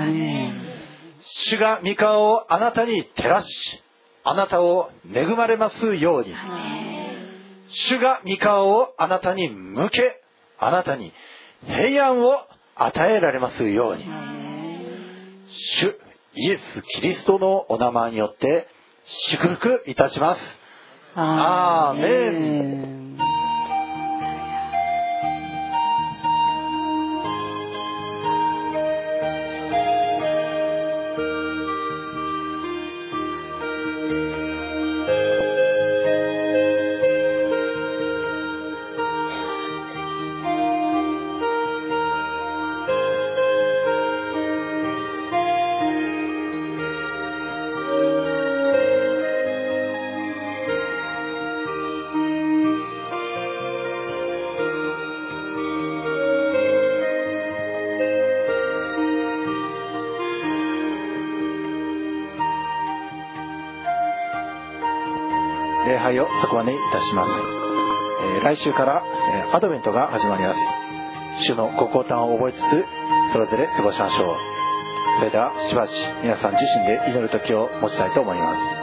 主が御顔をあなたに照らしあなたを恵まれますように。主が御顔をあなたに向けあなたに平安を与えられますように。主イエス・キリストのお名前によって祝福いたします。アーメン拝をそこまでいたします、えー来週から、えーアドベントが始まります。主のご降誕を覚えつつそれぞれ過ごしましょう。それではしばし皆さん自身で祈る時を持ちたいと思います。